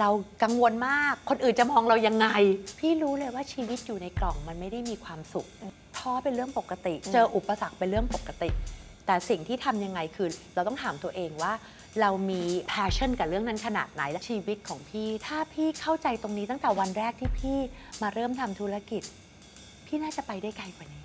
เรากังวลมาก คนอื่นจะมองเรายังไง พี่รู้เลยว่าชีวิตอยู่ในกล่องมันไม่ได้มีความสุขท้อเป็นเรื่องปกติ เจออุปสรรคเป็นเรื่องปกติ แต่สิ่งที่ทำยังไงคือ เราต้องถามตัวเองว่า เรามี passion กับเรื่องนั้นขนาดไหนและชีวิตของพี่ ถ้าพี่เข้าใจตรงนี้ตั้งแต่วันแรกที่พี่มาเริ่มทำธุรกิจ พี่น่าจะไปได้ไกลกว่านี้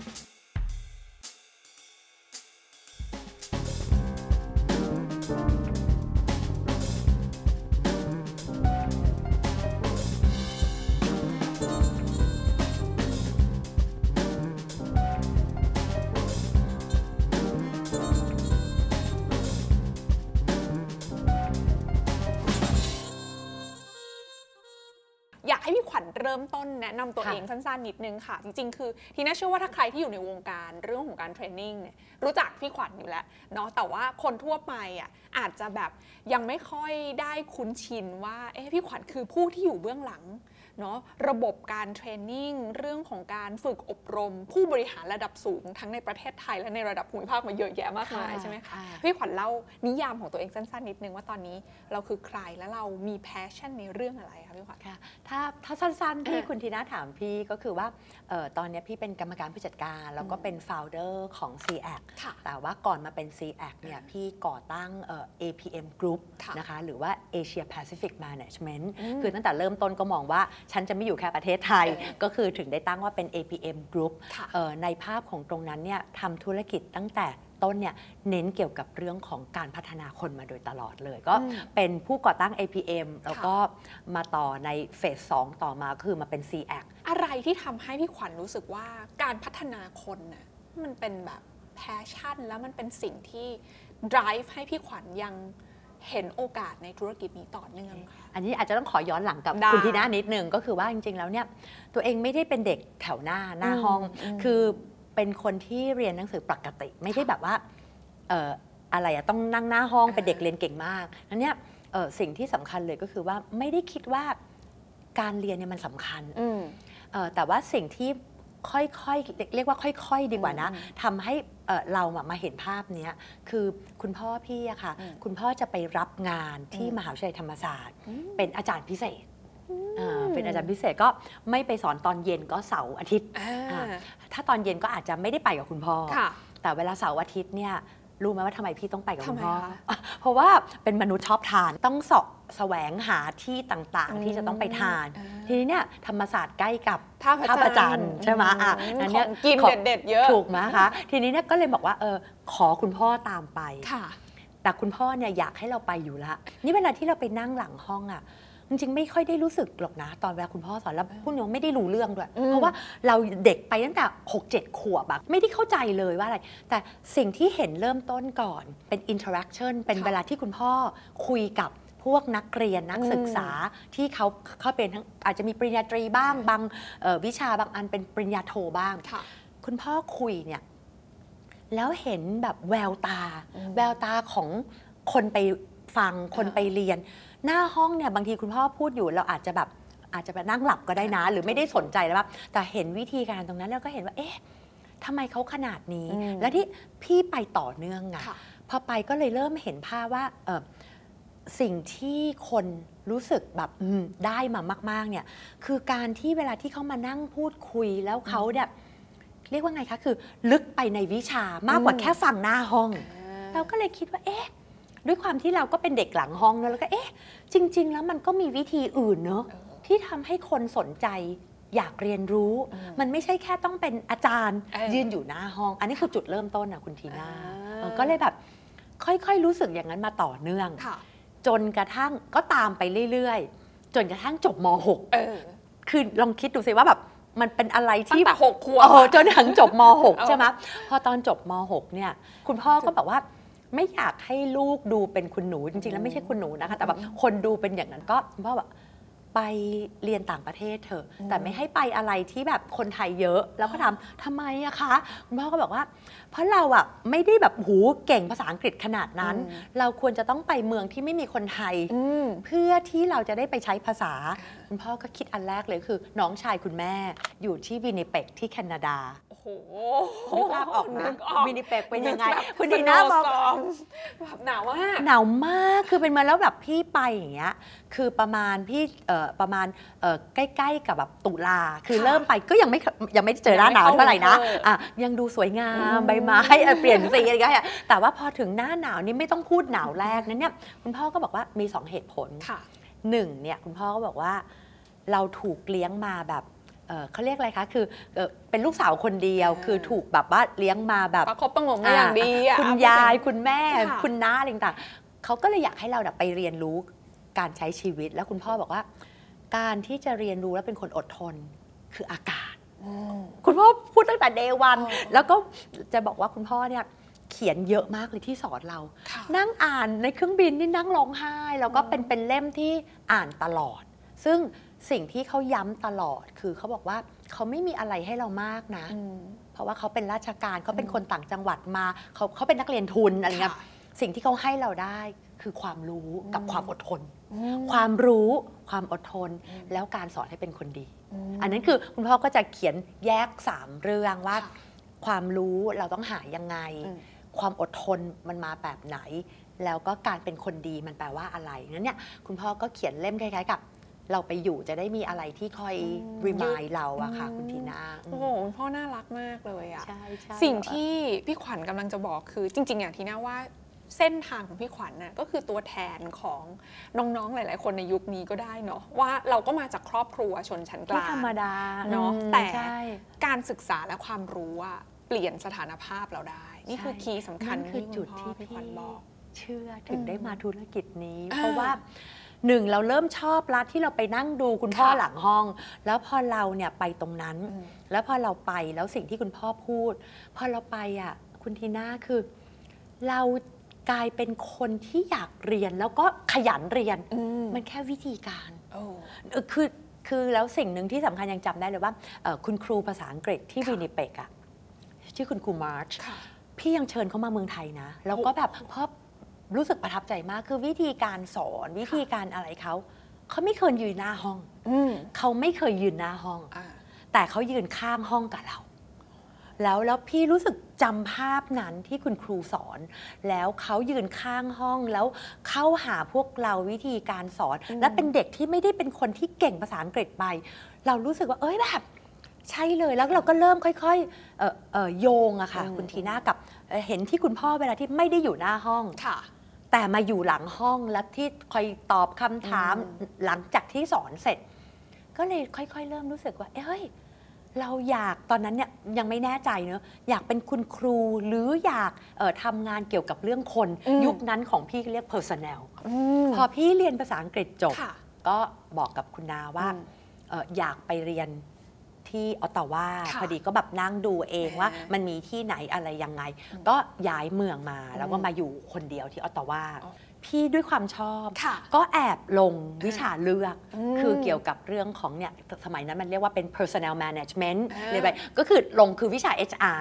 ริ่มต้นแนะนำตัวค่ะเองสั้นๆนิดนึงค่ะ จริงๆ คือทีน่าเชื่อว่าถ้าใครที่อยู่ในวงการเรื่องของการเทรนนิ่งเนี่ยรู้จักพี่ขวัญอยู่แล้วเนาะแต่ว่าคนทั่วไปอะอาจจะแบบยังไม่ค่อยได้คุ้นชินว่าเอ๊ะพี่ขวัญคือผู้ที่อยู่เบื้องหลัง เนาะระบบการเทรนนิ่งเรื่องของการฝึกอบรม ผู้บริหารระดับสูง ทั้งในประเทศไทยและในระดับภูมิภาคมาเยอะแยะมากมายค่ะใช่ไหมคะค่ะพี่ขวัญเล่านิยามของตัวเองสั้นๆนิดนึงว่าตอนนี้เราคือใครและเรามี passion ในเรื่องอะไรคะพี่ขวัญค่ะถ้าถ้าสั้นๆที่เออคุณทีน่าถามพี่ก็คือว่าเออตอนเนี้ยพี่เป็นกรรมการผู้จัดการแล้วก็เป็น founder ของ c a c ค่ะแต่ว่าก่อนมาเป็น c a c เนี่ยพี่ก่อตั้งเอ่อ APM Group ค่ะนะคะหรือว่า Asia Pacific Management อืมคือตั้งแต่เริ่มต้นก็มองว่าฉันจะไม่อยู่แค่ประเทศไทยเออก็คือถึงได้ตั้งว่าเป็น APM Group ค่ะเอ่อในภาพของตรงนั้นเนี่ยทำธุรกิจตั้งแต่ต้นเนี่ยเน้นเกี่ยวกับเรื่องของการพัฒนาคนมาโดยตลอดเลย ก็อืมเป็นผู้ก่อตั้ง APM แล้วก็มาต่อใน phase 2 ต่อมาคือมาเป็น SEAC อะไรที่ทำให้พี่ขวัญรู้สึกว่าการพัฒนาคนน่ะมันเป็นแบบ passion แล้วมันเป็นสิ่งที่ drive ให้พี่ขวัญยัง เห็นโอกาสในธุรกิจนี้ต่อเนื่องค่ะ อันนี้อาจจะต้องขอย้อนหลังกับได้คุณทีน่านิดนึงก็คือว่าจริงๆแล้วเนี่ยตัวเองไม่ได้เป็นเด็กแถวหน้าหน้าอืมห้อง อืม คือเป็นคนที่เรียนหนังสือปกติ ไม่ได้แบบว่าเอ่ออะไรอะต้องนั่งหน้าห้องอ่าเป็นเด็กเรียนเก่งมากนั้นเนี่ยเอ่อสิ่งที่สำคัญเลยก็คือว่าไม่ได้คิดว่าการเรียนเนี่ยมันสำคัญ อืม เอ่อแต่ว่าสิ่งที่ ค่อยๆเรียกว่าค่อย ๆ ดีกว่านะอืมทำให้เอ่อเราอะมาเห็นภาพเนี้ยคือคุณพ่อพี่อะค่ะอืมคุณพ่อจะไปรับงานที่อืมมหาวิทยาลัยธรรมศาสตร์อืมเป็นอาจารย์พิเศษอ่าเป็นอาจารย์พิเศษก็ไม่ไปสอนตอนเย็นก็เสาร์อาทิตย์อ่าอ่าถ้าตอนเย็นก็อาจจะไม่ได้ไปกับคุณพ่อ ค่ะ แต่เวลาเสาร์อาทิตย์เนี่ย รู้ไหมว่าทำไมพี่ต้องไปกับคุณพ่อทำไมคะเพราะว่าเป็นมนุษย์ชอบทานต้องเสาะแสวงหาที่ต่างอืมๆ ที่จะต้องไปทาน อ่าทีนี้เนี่ยธรรมศาสตร์ใกล้กับท่าท่าพระจันทร์ใช่ไหมอะอืนั้นขเนี่อยงกินขอเด็ดๆเยอะ ถูกไหมคะทีนี้เนี่ยก็เลยบอกว่าเออขอคุณพ่อตามไป ค่ะ แต่คุณพ่อเนี่ยอยากให้เราไปอยู่ละนี่เวลาที่เราไปนั่งหลังห้องอะ่ะ จริงๆ ไม่ค่อยได้รู้สึกหรอกนะ ตอนเวลาคุณพ่อสอนแล้วคุณยังไม่ได้รู้เรื่องด้วยอืมเพราะว่าเราเด็กไปตั้งแต่6 7ขวบอะไม่ได้เข้าใจเลยว่าอะไร แต่สิ่งที่เห็นเริ่มต้นก่อนเป็น interaction เป็นเวลาที่คุณพ่อคุยกับพวกนักเรียนนักศึกษาที่เขาเขาเป็นทั้งอาจจะมีปริญญาตรีบ้างบางเอ่อวิชาบางอันเป็นปริญญาโทบ้างค่ะคุณพ่อคุยเนี่ยแล้วเห็นแบบแววตาอืมแววตาของคนไปฟังคนอ่าไปเรียน หน้าห้องเนี่ยบางทีคุณพ่อพูดอยู่เราอาจจะแบบอาจจะไปนั่งหลับก็ได้นะ หรือไม่ได้สนใจแล้วแบบแต่เห็นวิธีการตรงนั้นแล้วก็เห็นว่า เอ๊ะทำไมเขาขนาดนี้ อืม แล้วที่พี่ไปต่อเนื่องไงค่ะ พอไปก็เลยเริ่มเห็นภาพว่าเออสิ่งที่คนรู้สึกแบบอืมได้มามาก ๆ เนี่ย คือการที่เวลาที่เขามานั่งพูดคุยแล้วเขาเนี่ยเรียกว่าไงคะ คือ ลึกไปในวิชามากกว่าอืม แค่ฟังหน้าห้องอ่าเราก็เลยคิดว่า เอ๊ะ ด้วยความที่เราก็เป็นเด็กหลังห้องเนอะแล้วก็เอ๊ะจริง ๆ แล้วมันก็มีวิธีอื่นเนอะเออที่ทำให้คนสนใจอยากเรียนรู้ อืมมันไม่ใช่แค่ต้องเป็นอาจารย์ เออยืนอยู่หน้าห้อง อันนี้คือจุดเริ่มต้นนะคุณทีน่าอ่า เออก็เลยแบบ ค่อยๆรู้สึกอย่างนั้นมาต่อเนื่อง ค่ะ จนกระทั่งก็ตามไปเรื่อยๆ จนกระทั่งจบม เออ .6 คือลองคิดดูสิว่าแบบมันเป็นอะไรตั้งที่ แต่หกขวบโอ้โหอะ จนถึงจบม เออ .6 ใช่ไหมพอตอนจบม .6 เนี่ย คุณพ่อก็แบบว่า ไม่อยากให้ลูกดูเป็นคุณหนูจริงๆแล้วไม่ใช่คุณหนูนะคะแต่แบบคนดูเป็นอย่างนั้นก็คุณพ่อแบบไปเรียนต่างประเทศเถอะ แต่ไม่ให้ไปอะไรที่แบบคนไทยเยอะ แล้วก็ถามทำไมอะคะคุณพ่อก็บอกว่า เพราะเราอะไม่ได้แบบหูเก่งภาษาอังกฤษขนาดนั้นอืมเราควรจะต้องไปเมืองที่ไม่มีคนไทยอืมเพื่อที่เราจะได้ไปใช้ภาษา คุณพ่อก็คิดอันแรกเลยคือ น้องชายคุณแม่อยู่ที่วินิเปกที่แคนาดา โอ้โหนึกภาพออกนะนึออกวินิเปกเป็นยังไงแบบคุณดีน่าบอก snowstorm แบบหนาวมากหนาวมากคือเป็นเมืองแล้วแบบพี่ไปอย่างเงี้ยคือประมาณพี่เอ่อประมาณเอ่อใกล้ ๆ กับแบบตุลาคือค่ะเริ่มไปก็ยังไม่ยังไม่เจอหน้าหนาวเท่าไหร่นะยังไม่เข้าอะยังดูสวยงาอืมมใบไม้เอ่อเปลี่ยนสีอะไรอย่างเงี้ยแต่ว่าพอถึงหน้าหนาวนี่ไม่ต้องพูดหนาวแรกนั้นเนี่ยคุณพ่อก็บอกว่ามีสองเหตุผลค่ะหนึ่งเนี่ยคุณพ่อก็บอกว่า เราถูกเลี้ยงมาแบบเอ่อเขาเรียกอะไรคะ คือเอ่อเป็นลูกสาวคนเดียวอ่าคือถูกแบบว่าเลี้ยงมาแบบ ประคบประหงมมาอย่างดีอะ คุณเอยายพูดคุณแม่ค่ะคุณน้าอะไรต่างๆเขาก็เลยอยากให้เราเนี่ยไปเรียนรู้การใช้ชีวิตแล้วคุณพ่อบอกว่า การที่จะเรียนรู้และเป็นคนอดทนคืออากาศอืมคุณพ่อพูดตั้งแต่เดวันอ๋อ แล้วก็จะบอกว่าคุณพ่อเนี่ยเขียนเยอะมากเลยที่สอนเรา ค่ะ นั่งอ่านในเครื่องบินนี่นั่งร้องไห้ แล้วก็เป็นเป็นเล่มที่อ่านตลอด ซึ่ง สิ่งที่เขาย้ำตลอดคือเขาบอกว่าเขาไม่มีอะไรให้เรามากนะอืมเพราะว่าเขาเป็นราชการเขาเป็นคนต่างจังหวัดมาเขาเขาเป็นนักเรียนทุนอะไรเงี้ยค่ะสิ่งที่เขาให้เราได้คือความรู้กับอืมความอดทนอืมความรู้ความอดทนอืมแล้วการสอนให้เป็นคนดีมอันนั้นคือคุณพ่อก็จะเขียนแยกสามเรื่องว่าค่ะความรู้เราต้องหายังไงอืมความอดทนมันมาแบบไหน แล้วก็การเป็นคนดีมันแปลว่าอะไรนั้นเนี่ยคุณพ่อก็เขียนเล่มคล้ายๆกับ เราไปอยู่จะได้มีอะไรที่คอยอืมรีมายเราอะค่ะอืมคุณทีน่าอืมโอ้โหคุณพ่อน่ารักมากเลยอะใช่ใช่สิ่งที่พี่ขวัญกำลังจะบอกคือจริง ๆอย่างที่น่าว่าเส้นทางของพี่ขวัญน่ะก็คือตัวแทนของน้องๆหลาย ๆ คนในยุคนี้ก็ได้เนาะว่าเราก็มาจากครอบครัวชนชั้นกไม่ลางธรรมดาเนอะอืมแต่ใช่การศึกษาและความรู้อะเปลี่ยนสถานภาพเราได้ นี่คือใช่คีย์สำคัญนั่นคือที่จุคุดณพ่ที่อพี่ขวัญพี่บอกเชื่อถึงอืมได้มาธุรกิจนี้อ่าเพราะว่า หนึ่งเราเริ่มชอบรัฐที่เราไปนั่งดูคุณพ่อค่ะหลังห้อง แล้วพอเราเนี่ยไปตรงนั้นอืมแล้วพอเราไปแล้วสิ่งที่คุณพ่อพูด พอเราไปอะคุณทีน่าคือ เรากลายเป็นคนที่อยากเรียนแล้วก็ขยันเรียนอืมมันแค่วิธีการโอ้เออคือคือแล้วสิ่งหนึ่งที่สำคัญยังจำได้เลยว่าเอ่อคุณครูภาษาอังกฤษที่ค่ะวินิเปกอะชื่อคุณครูมาร์ชค่ะพี่ยังเชิญเขามาเมืองไทยนะ แล้วก็แบบเพราะ รู้สึกประทับใจมากคือวิธีการสอนวิธีการอะไรเขาเขาไม่เคยยืนหน้าห้องอืมเขาไม่เคยยืนหน้าห้องอ่าแต่เขายืนข้างห้องกับเรา แล้วแล้วพี่รู้สึกจำภาพนั้นที่คุณครูสอน แล้วเขายืนข้างห้องแล้วเข้าหาพวกเราวิธีการสอนอืมและเป็นเด็กที่ไม่ได้เป็นคนที่เก่งภาษาอังกฤษไป เรารู้สึกว่าเอ้ยแบบใช่เลยแล้วเราก็เริ่มค่อยๆเอ่อเอ่อโยงอะค่ะอืมคุณทีน่ากับเอ่อเห็นที่คุณพ่อเวลาที่ไม่ได้อยู่หน้าห้องค่ะ แต่มาอยู่หลังห้องแล้วที่คอยตอบคำถามอืมหลังจากที่สอนเสร็จ ก็เลยค่อย ๆ เริ่มรู้สึกว่า เอ้ย เราอยากตอนนั้นเนี่ยยังไม่แน่ใจเนอะอยากเป็นคุณครูหรืออยากเอ่อทำงานเกี่ยวกับเรื่องคน อืม ยุคนั้นของพี่เรียก personnel อืม พอพี่เรียนภาษาอังกฤษจบ ค่ะก็บอกกับคุณนาว่าอืม เอ่ออยากไปเรียน ที่ออตตาวาค่ะพอดีก็แบบนั่งดูเองอ่าว่า มันมีที่ไหนอะไรยังไง อืมก็ย้ายเมืองมาแล้วก็อืมมาอยู่คนเดียวที่ออตตาวาอ๋อ พี่ด้วยความชอบ ค่ะ ก็แอบลงวิชาเลือก อืมคือเกี่ยวกับเรื่องของเนี่ยสมัยนั้นมันเรียกว่าเป็น personnel management อ่าเรียกไปก็คือลงคือวิชา HR อ่า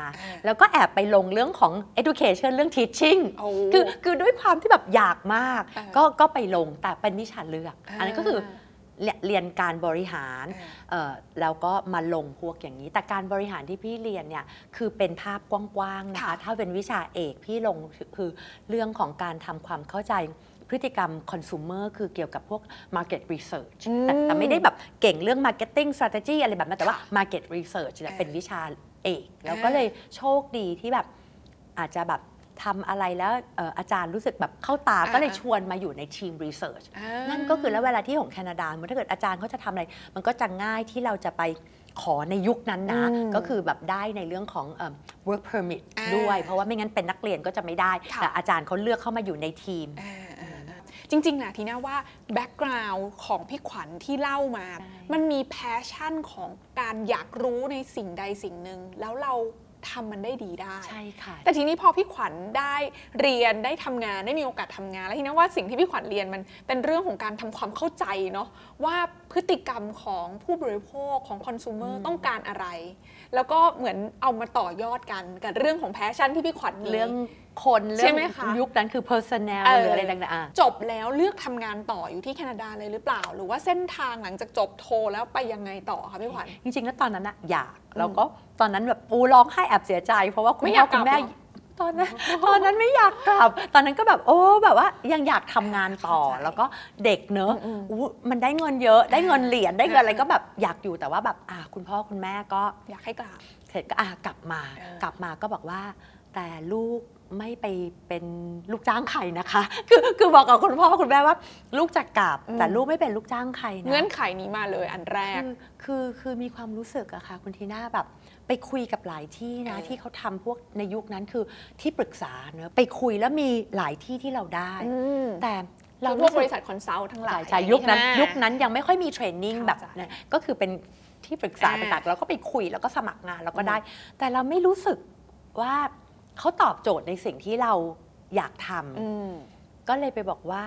แล้วก็แอบไปลงเรื่องของ education เรื่อง teaching โอ้ คือคือด้วยความที่แบบอยากมาก อ่าก็ก็ไปลงแต่เป็นวิชาเลือก อ่าอันนั้นก็คือ เรียเรียนการบริหารอ่าเอ่อแล้วก็มาลงพวกอย่างนี้ แต่การบริหารที่พี่เรียนเนี่ยคือเป็นภาพกว้างๆนะคะค่ะถ้าเป็นวิชาเอกพี่ลงคือเรื่องของการทำความเข้าใจพฤติกรรมคอน sumer คือเกี่ยวกับพวก market research อืมแต่แต่ไม่ได้แบบเก่งเรื่อง marketing strategy อะไรแบบนั้นแต่ว่าค่ะ market research เนี่ยอ่าเป็นวิชาเอก แล้วอ่าก็เลยโชคดีที่แบบอาจจะแบบ ทำอะไรแล้วเอ่ออาจารย์รู้สึกแบบเข้าตาอ่าก็เลยชวนมาอยู่ในทีมรีเสิร์ช อ่า นั่นก็คือแล้วเวลาที่ของแคนาดาเมื่อถ้าเกิดอาจารย์เขาจะทำอะไร มันก็จะง่ายที่เราจะไปขอในยุคนั้นนะ อืมก็คือแบบได้ในเรื่องของเอิ่ม work permit อ่าด้วย เพราะว่าไม่งั้นเป็นนักเรียนก็จะไม่ได้ ค่ะ แต่อาจารย์เขาเลือกเข้ามาอยู่ในทีม อ่าอ่าอ่าจริงๆนะทีน่าว่า background ของพี่ขวัญที่เล่ามาใช่มันมี passion ของการอยากรู้ในสิ่งใดสิ่งหนึ่งแล้วเรา ทำมันได้ดีได้ใช่ค่ะ แต่ทีนี้พอพี่ขวัญได้เรียนได้ทำงานได้มีโอกาสทำงาน แล้วทีนี้ว่าสิ่งที่พี่ขวัญเรียนมันเป็นเรื่องของการทำความเข้าใจเนาะว่าพฤติกรรมของผู้บริโภคของคอน sumer ต้องการอะไร แล้วก็เหมือนเอามาต่อยอดกันกับเรื่องของแพชชั่นที่พี่ขวัญมีเรื่องคนใช่เรื่องไหมคะ ยุคนั้นคือ personnel เออหรืออะไรต่างๆอะจบแล้วเลือกทำงานต่ออยู่ที่แคนาดาเลยหรือเปล่า หรือว่าเส้นทางหลังจากจบโทแล้วไปยังไงต่อคะพี่ขวัญจริง ๆ แล้วตอนนั้นอะอยากแล้วก็ตอนนั้นแบบปูร้องไห้แอบเสียใจ เพราะว่าคุณไม่อยาพ่อกกลัคุบณแม่เหรอ ตอนนั้นตอนนั้นไม่อยากกลับ ตอนนั้นก็แบบโอ้แบบว่ายังอยากทำงานต่อเข้าใจแล้วก็เด็กเนอะอืมอู้มันได้เงินเยอะได้เงินเหรียญได้เงินอะไรอ่าก็แบบอยากอยู่แต่ว่าแบบอะคุณพ่อคุณแม่ก็ อยากให้กลับ เสร็จก็อะกลับมาเออกลับมาก็บอกว่าแต่ลูก ไม่ไปเป็นลูกจ้างใครนะคะ คือคือบอกกับคุณพ่อคุณแม่ว่า ลูกจะกลับ แต่ลูกไม่เป็นลูกจ้างใครนะเงื่อนไขนี้มาเลยอันแรก คือคือคือมีความรู้สึกอะค่ะคุณทีน่าแบบไปคุยกับหลายที่นะเออที่เขาทำพวกในยุคนั้นคือที่ปรึกษาเนอะไปคุยแล้วมีหลายที่ที่เราได้ แต่เราเราพวรู้กสึบกริษัทคอนซัลท์ทั้งหลาใช่ยใช่ยุคนั้นใช่ไหมยุคนั้นยังไม่ค่อยมีเทรนนิ่งเข้าแบบใจนั้นก็คือเป็นที่ปรึกษาอ่าต่างๆเราก็ไปคุยแล้วก็สมัครงานเราก็ได้ แต่เราไม่รู้สึกว่า เขาตอบโจทย์ในสิ่งที่เราอยากทำอืมก็เลยไปบอกว่า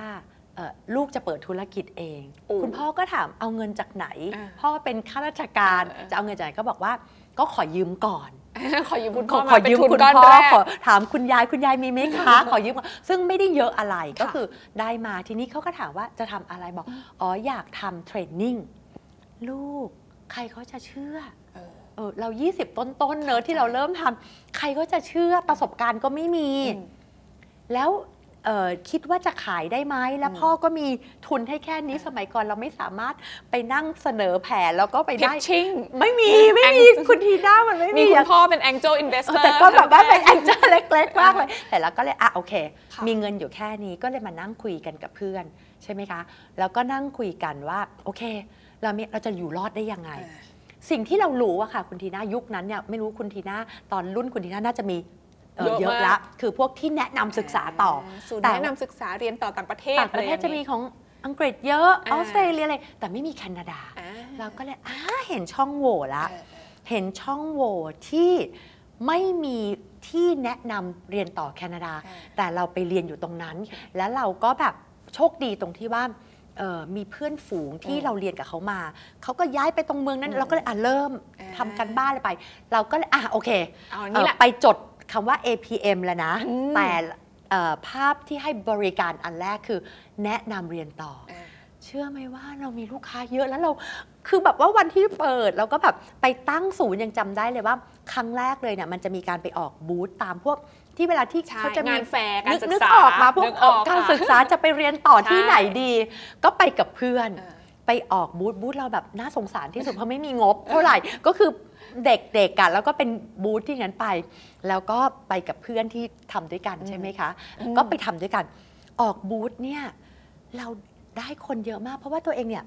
เอ่อลูกจะเปิดธุรกิจเองโอ้คุณพ่อก็ถามเอาเงินจากไหนอ่าพ่อเป็นข้าราชการเออจะเอาเงินจากไหนก็บอกว่าก็ขอยืมก่อน ขอยืมคุณขพ่ออขอมาเป็นยืมทุนคุณก้อนพ่อแรกขอถามคุณยายคุณยายมีไหมคะขอยืมก่อนซึ่งไม่ได้เยอะอะไรก็คือได้มาทีนี้เขาก็ถามว่าจะทำอะไรบอกอ๋ออยากทำเทรนนิ่งลูกใครเขาจะเชื่อเออ เออเรา 20 ต้นๆเนอะที่เราเริ่มทำใครก็จะเชื่อประสบการณ์ก็ไม่มี อืม แล้วเอ่อคิดว่าจะขายได้ไหมแล้วอืมพ่อก็มีทุนให้แค่นี้สมัยก่อนเราไม่สามารถไปนั่งเสนอแผนแล้วก็ไปได้ pitching ไม่มีไม่มีคุณทีน่ามันไม่มีมีคุอะ ณพ่อเป็น angel เอ investor อแต่ก็แบบว่าเป็นแองเจิลเล็กๆมากเลย แต่เราก็เลยอะโอเค ค่ะ มีเงินอยู่แค่นี้ก็เลยมานั่งคุยกันกับเพื่อน ใช่ไหมคะ แล้วก็นั่งคุยกันว่า โอเค เรามีเราจะอยู่รอดได้ยังไง เออ สิ่งที่เรารู้อะค่ะคุณทีน่ายุคนั้นเนี่ยไม่รู้คุณทีน่าตอนรุ่นคุณทีน่าน่าจะมีเอ่อเยอะเยอะมาก ละคือพวกที่แนะนำศึกษาต่อ ศูนย์แต่ แนะนำศึกษาเรียนต่อต่างประเทศต่างประเทศอไอย่จะงมีนี้ของอังกฤษเยอะออ่าอสเตรเลียอะไรแต่ไม่มีแคนาดา อ่า เราก็เลยอ่าเห็นช่องโหว่ละเออเห็นช่องโหว่ที่ไม่มีที่แนะนำเรียนต่อแคนาดาเออแต่เราไปเรียนอยู่ตรงนั้น แล้วเราก็แบบโชคดีตรงที่ว่า เอ่อมีเพื่อนฝูงที่อืมเราเรียนกับเขามา เขาก็ย้ายไปตรงเมืองนั้นอืมเราก็เลยอะเริ่มอ่า ทำกันบ้านเลยไป เราก็เลยอะโอเคเอาอันเอ่นี้อแหละไปจดคำว่า APM แล้วนะ อืม แต่เอ่อภาพที่ให้บริการอันแรกคือ แนะนำเรียนต่อ อ่า เชื่อไหมว่าเรามีลูกค้าเยอะแล้วเราคือแบบว่าวันที่เปิดเราก็แบบไปตั้งศูนย์ยังจำได้เลยว่า ครั้งแรกเลยเนี่ยมันจะมีการไปออกบูธตามพวก ที่เวลาที่ใช่เขาจะมีงานแฟร์การนึกศึกนึกษาออกมาพวกนึกออกการค่ะศึกษาจะไปเรียนต่อที่ใช่ไหนดี ก็ไปกับเพื่อนอ่าไปออกบูธบูธเราแบบน่าสงสารที่สุดเพราะไม่มีงบ เท่าไหร่ก็คือเด็กๆกันแล้วก็เป็นบูธที่นั้นไป แล้วก็ไปกับเพื่อนที่ทำด้วยกันใช่ไหมคะอืมก็ไปทำด้วยกัน ออกบูธเนี่ยเราได้คนเยอะมาก เพราะว่าตัวเองเนี่ย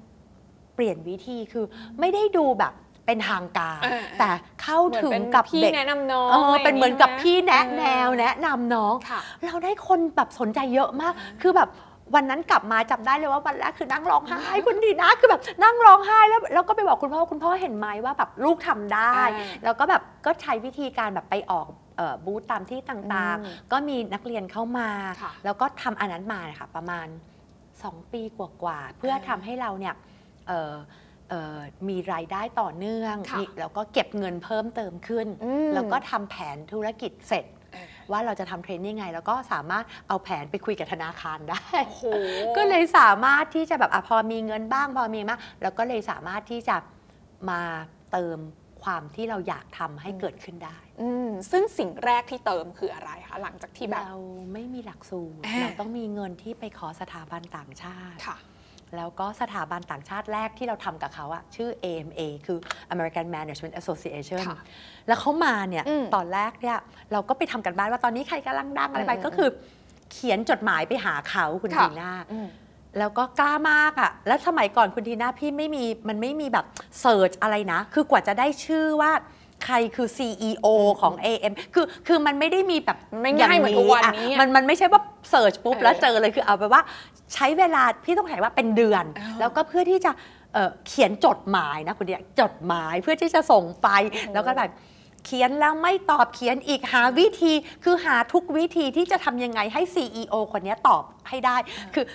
เปลี่ยนวิธีคือไม่ได้ดูแบบ เป็นทางการอ่าแต่เข้าเหมือนถึงเป็นกับพี่เด็กแนะนำน้องเออเป็นเหมือนกับะไรพี่ย่างแนะงี้แนวแนะนำน้องค่ะเราได้คนแบบสนใจเยอะมากคือแบบวันนั้นกลับมาจำได้เลยว่าวันแรกคือนั่งร้องไห้คุณดีนะคือแบบนั่งร้องไห้แล้วแล้วก็ไปบอกคุณพ่อคุณพ่อเห็นไหมว่าแบบลูกทำได้อ่าแล้วก็แบบก็ใช้วิธีการแบบไปออกเอ่อบูธตามที่ต่างอืมๆก็มีนักเรียนเข้ามาค่ะแล้วก็ทำอันนั้นมาค่ะประมาณ 2 ปีกว่าๆเพื่อทำให้เราเนี่ยเอ่อเอ่อ มีรายได้ต่อเนื่อง ค่ะมีแล้วก็เก็บเงินเพิ่มเติมขึ้น อืม แล้วก็ทำแผนธุรกิจเสร็จอ่าว่าเราจะทำเทรนนิ่งไง แล้วก็สามารถเอาแผนไปคุยกับธนาคารได้ โอ้โห ก็เลยสามารถที่จะแบบอะพอมีเงินบ้างพอมีมากแล้วก็เลยสามารถที่จะมาเติมความที่เราอยากทำให้เกิดขึ้นได้ อืมซึ่งสิ่งแรกที่เติมคืออะไรคะ หลังจากที่แบบ เราไม่มีหลักสูตรอ่า เราต้องมีเงินที่ไปขอสถาบันต่างชาติ ค่ะ แล้วก็สถาบันต่างชาติแรกที่เราทำกับเขาอะชื่อ AMA คือ American Management Association ค่ะแล้วเขามาเนี่ยอืมตอนแรกเนี่ยเราก็ไปทำกันบ้านว่าตอนนี้ใครกำลังดังอะไรไปอืมก็คือเขียนจดหมายไปหาเขาคุณค่ะทีน่าอืมแล้วก็กล้ามากอะแล้วสมัยก่อนคุณทีน่าพี่ไม่มีมันไม่มีแบบเสิร์ชอะไรนะ คือกว่าจะได้ชื่อว่าใครคือ CEO ของ AM คือคือมันไม่ได้มีแบบไม่ง่ายเหมือนทุกวันนี้อะอะมันมันไม่ใช่ว่าเสิร์ชปุ๊บเออแล้วเจอเลยคือเอาไปว่า ใช้เวลาพี่ต้องถ่ายว่าเป็นเดือน อ้าว แล้วก็เพื่อที่จะเอ่อเขียนจดหมายนะคุณเดียจดหมายเพื่อที่จะส่งไปแล้วก็แบบเขียนแล้วไม่ตอบเขียนอีกหาวิธีคือหาทุกวิธีที่จะทำยังไงให้ CEO คนเนี้ยตอบให้ได้ คือ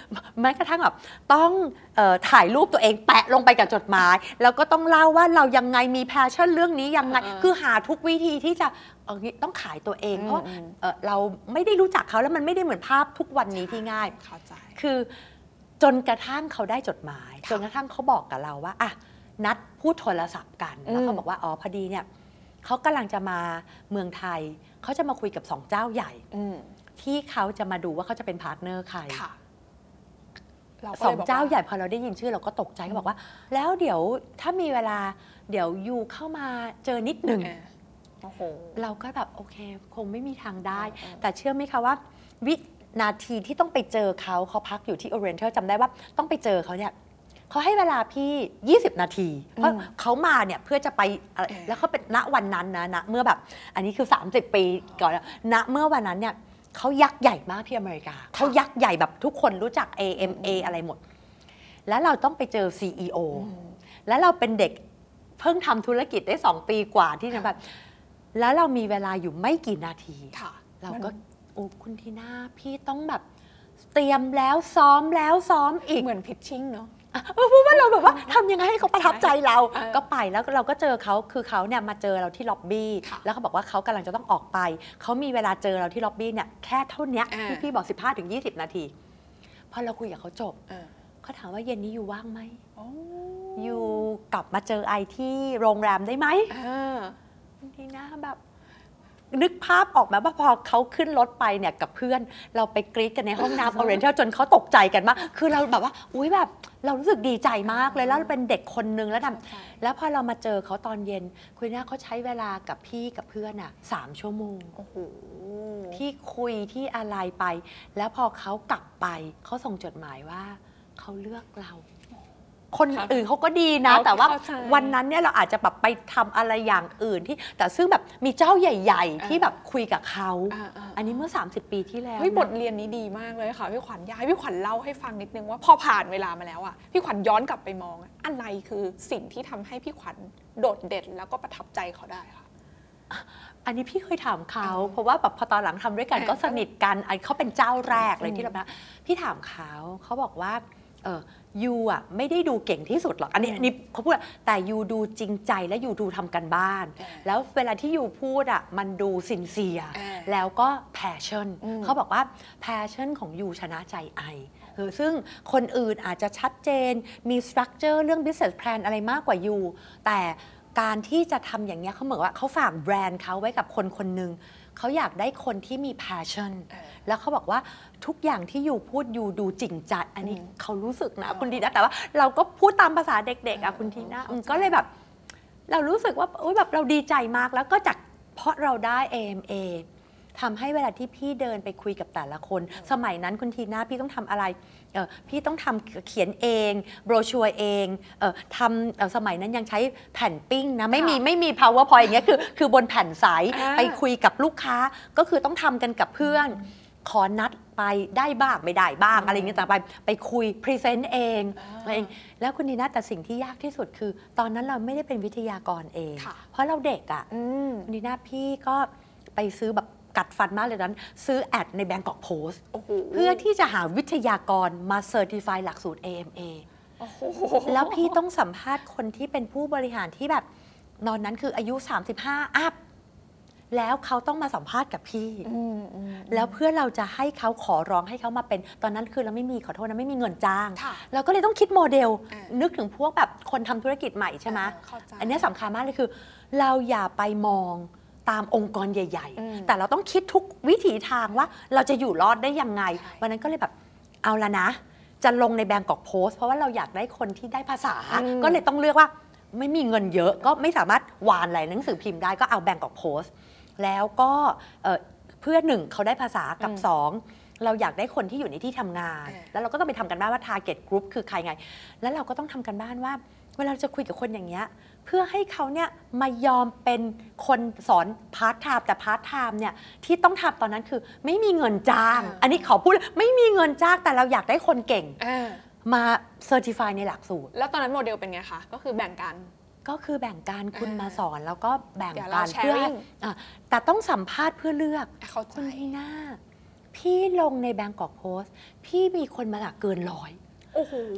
แม้กระทั่งแบบต้องเออถ่ายรูปตัวเองแปะลงไปกับจดหมาย แล้วก็ต้องเล่าว่าเรายังไงมีแพชชั่นเรื่องนี้ยังไง อ่าๆคือหาทุกวิธีที่จะ เอางี้ต้องขายตัวเอง เพราะอืมเอ่อเราไม่ได้รู้จักเขาแล้วมันไม่ได้เหมือนภาพทุกวันนี้ที่ง่าย เข้าใจ คือจนกระทั่งเขาได้จดหมายค่ะจนกระทั่งเขาบอกกับเราว่าอะนัดพูดโทรศัพท์กันอืมแล้วเขาบอกว่าอ๋อพอดีเนี่ยเขากำลังจะมาเมืองไทย เขาจะมาคุยกับสองเจ้าใหญ่อืมที่เขาจะมาดูว่าเขาจะเป็น partner ใครค่ะรก็เลยบอกว่าสองเจ้าใหญ่พอเราได้ยินชื่อเราก็ตกใจเขาบอกว่า แล้วเดี๋ยวถ้ามีเวลาเดี๋ยว you เข้ามาเจอนิดหนึ่งอ่า โอ้โห เราก็แบบโอเค คงไม่มีทางได้อืมแต่เชื่อไหมคะว่า วินาทีที่ต้องไปเจอเขาเขาพักอยู่ที่ Oriental จำได้ว่าต้องไปเจอเขาเนี่ยเขาให้เวลาพี่ 20 นาที เพราะเขามาเนี่ยเพื่อจะไปอะไรแล้วเขาเป็นณวันนั้นนะณเมื่อแบบ อันนี้คือ 30 ปีก่อนแล้วณเมื่อวันนั้นเนี่ยเขายักษ์ใหญ่มากที่อเมริกาเขายักษ์ใหญ่แบบทุกคนรู้จัก AMA อะไรหมด แล้วเราต้องไปเจอ CEO อืมแล้วเราเป็นเด็กเพิ่งทำธุรกิจได้ 2 ปีกว่าที่นั่นแบบ แล้วเรามีเวลาอยู่ไม่กี่นาที ค่ะ เรามันก็โอ้คุณทีน่าพี่ต้องแบบ เตรียมแล้วซ้อมแล้วซ้อมอีก เหมือนพิชชิ่งเนาะ อะเพราะว่าเราแบบว่าทำยังไงให้เขาประทับใจเรา เออก็ไปแล้วเราก็เจอเขาคือเขาเนี่ยมาเจอเราที่ล็อบบี้ ค่ะแล้วเขาบอกว่าเขากำลังจะต้องออกไป เขามีเวลาเจอเราที่ล็อบบี้เนี่ยแค่เท่าเนี้ยอ่า ที่พี่บอก 15ถึง20 นาที พอเราคุยกับเขาจบอ่าเขาถามว่าเย็นนี้อยู่ว่างไหม โอ้อยู่กลับมาเจอไอที่โรงแรมได้ไหมอ่าคุณทีน่าแบบนึกภาพออกไหมาว่าพอเขาขึ้นรถไปเนี่ยกับเพื่อนเราไปกรี๊ดกันในห้องน้ำ Oriental จนเขาตกใจกันมาก คือเราแบบว่า อุ้ยแบบ เรารู้สึกดีใจมากเลยแล้วเราเป็นเด็กคนนึงแล้วทำแล้วพอเรามาเจอเขาตอนเย็น คุณน่าเขาใช้เวลากับพี่กับเพื่อนอะสามชั่วโมงโอ้โหที่คุยที่อะไรไป แล้วพอเขากลับไปเขาส่งจดหมายว่าเขาเลือกเรา คนค่ะอื่นเขาก็ดีนะ เอาแต่ว่าเข้าใจวันนั้นเนี่ยเราอาจจะแบบไปทำอะไรอย่างอื่นที่ แต่ซึ่งแบบมีเจ้าใหญ่ ๆ ที่แบบคุยกับเขา อ่าาอันนี้เมื่อ 30 ปีที่แล้วเฮ้ยนะ บทเรียนนี้ดีมากเลยค่ะพี่ขวัญอยากให้พี่ขวัญเล่าให้ฟังนิดนึงว่าพอผ่านเวลามาแล้วอะพี่ขวัญย้อนกลับไปมองอะอะไรคือสิ่งที่ทำให้พี่ขวัญโดดเด่นแล้วก็ประทับใจเขาได้ค่ะ อันนี้พี่เคยถามเขา อ่าเพราะว่าแบบพอตอนหลังทำด้วยกันอ่าก็สนิทกันอันเขาเป็นเจ้าแรกเลยอืมที่เรานะพี่ถามเขาเขาบอกว่าเออ ยูอะไม่ได้ดูเก่งที่สุดหรอก อันนี้อันนี้เขาพูดอะแต่ยูดูจริงใจและยูดูทำกันบ้าน อ่าแล้วเวลาที่ยูพูดอะมันดูสินเสียอ่าแล้วก็ passion อืม เขาบอกว่า passion ของยูชนะใจไอเออซึ่งคนอื่นอาจจะชัดเจนมี structure เรื่อง business plan อะไรมากกว่ายูแต่การที่จะทำอย่างเนี้ยเขาเหมือนว่าเขาฝากแบรนด์เขาไว้กับคนคนหนึ่ง เขาอยากได้คนที่มี passion อ่าแล้วเขาบอกว่าทุกอย่างที่ยูพูดยูดูจริงจัด อันนี้อืมเขารู้สึกนะอ๋อคุณดีนะแต่ว่าเราก็พูดตามภาษาเด็กๆอะเออคุณทีน่าเข้าใจอืมก็เลยแบบ เรารู้สึกว่าอุ๊ยแบบเราดีใจมากแล้วก็จากเพราะเราได้ AMA ทำให้เวลาที่พี่เดินไปคุยกับแต่ละคน สมัยนั้นคุณทีน่าพี่ต้องทำอะไรเออพี่ต้องทำเขียนเองโบรชัวร์เองเออทำเอ่อสมัยนั้นยังใช้แผ่นปิ้งนะไม่มีค่ะไม่มี PowerPoint อย่างเงี้ยคือคือบนแผ่นใสอ่าไปคุยกับลูกค้าก็คือต้องทำกันกับเพื่อนขอนัดไปได้บ้างไม่ได้บ้างอืมอะไรอย่างเงี้ยแต่ไปไปคุย present เองอ่าอะไรเองแล้วคุณทีน่าแต่สิ่งที่ยากที่สุดคือ ตอนนั้นเราไม่ได้เป็นวิทยากรเองค่ะเพราะเราเด็กอะ่ะอืมคุณทีน่าพี่ก็ไปซื้อแบบ กัดฟันมากเลยนั้น ซื้อ ad ใน Bangkok Post โอ้โหเพื่อที่จะหาวิทยากรมา certify หลักสูตร AMA โอ้โหแล้วพี่ต้องสัมภาษณ์คนที่เป็นผู้บริหารที่แบบตอนนั้นคืออายุ 35 up แล้วเขาต้องมาสัมภาษณ์กับพี่อืมอืมแล้วเพื่อเราจะให้เขาขอร้องให้เขามาเป็น ตอนนั้นคือเราไม่มีขอโทษนะไม่มีเงินจ้างค่ะเราก็เลยต้องคิดโมเดลอ่านึกถึงพวกแบบคนทำธุรกิจใหม่ใช่ไหมอ่าเข้าใจอันเนี้ยสำคัญมากเลยคือ เราอย่าไปมอง ตามองค์กรใหญ่อืมๆแต่เราต้องคิดทุกวิถีทางว่าเราจะอยู่รอดได้ยังไงใช่วันนั้นก็เลยแบบเอาละนะ จะลงในแบงกอกโพสเพราะว่าเราอยากได้คนที่ได้ภาษาอืมก็เลยต้องเลือกว่าไม่มีเงินเยอะก็ไม่สามารถวานหลายหนังสือพิมพ์ได้ก็เอาแบงกอกโพสแล้วก็เอ่อเพื่อหนึ่งเขาได้ภาษากับอืมสองเราอยากได้คนที่อยู่ในที่ทำงานอ่าแล้วเราก็ต้องไปทำกันบ้านว่า target group คือใครไง แล้วเราก็ต้องทำการบ้านว่า เวลาเราจะคุยกับคนอย่างเงี้ย เพื่อให้เขาเนี่ยมายอมเป็นคนสอนพาร์ทไทม์แต่พาร์ทไทม์เนี่ยที่ต้องทำตอนนั้นคือไม่มีเงินจ้างอ่าอันนี้ขอพูดเลยไม่มีเงินจ้างแต่เราอยากได้คนเก่ง อ่ามา certify ในหลักสูตร แล้วตอนนั้นโมเดลเป็นไงคะ ก็คือแบ่งกัน ก็คือแบ่งการคุณอ่ามมาสอนแล้วก็แบ่งเดี๋ยวเราการเพื่อ sharing อะแต่ต้องสัมภาษณ์เพื่อเลือกเข้าใจ คุณทีน่าพี่ลงใน Bangkok Postพี่มีคนมาหลักเกินร้อยโอ้โห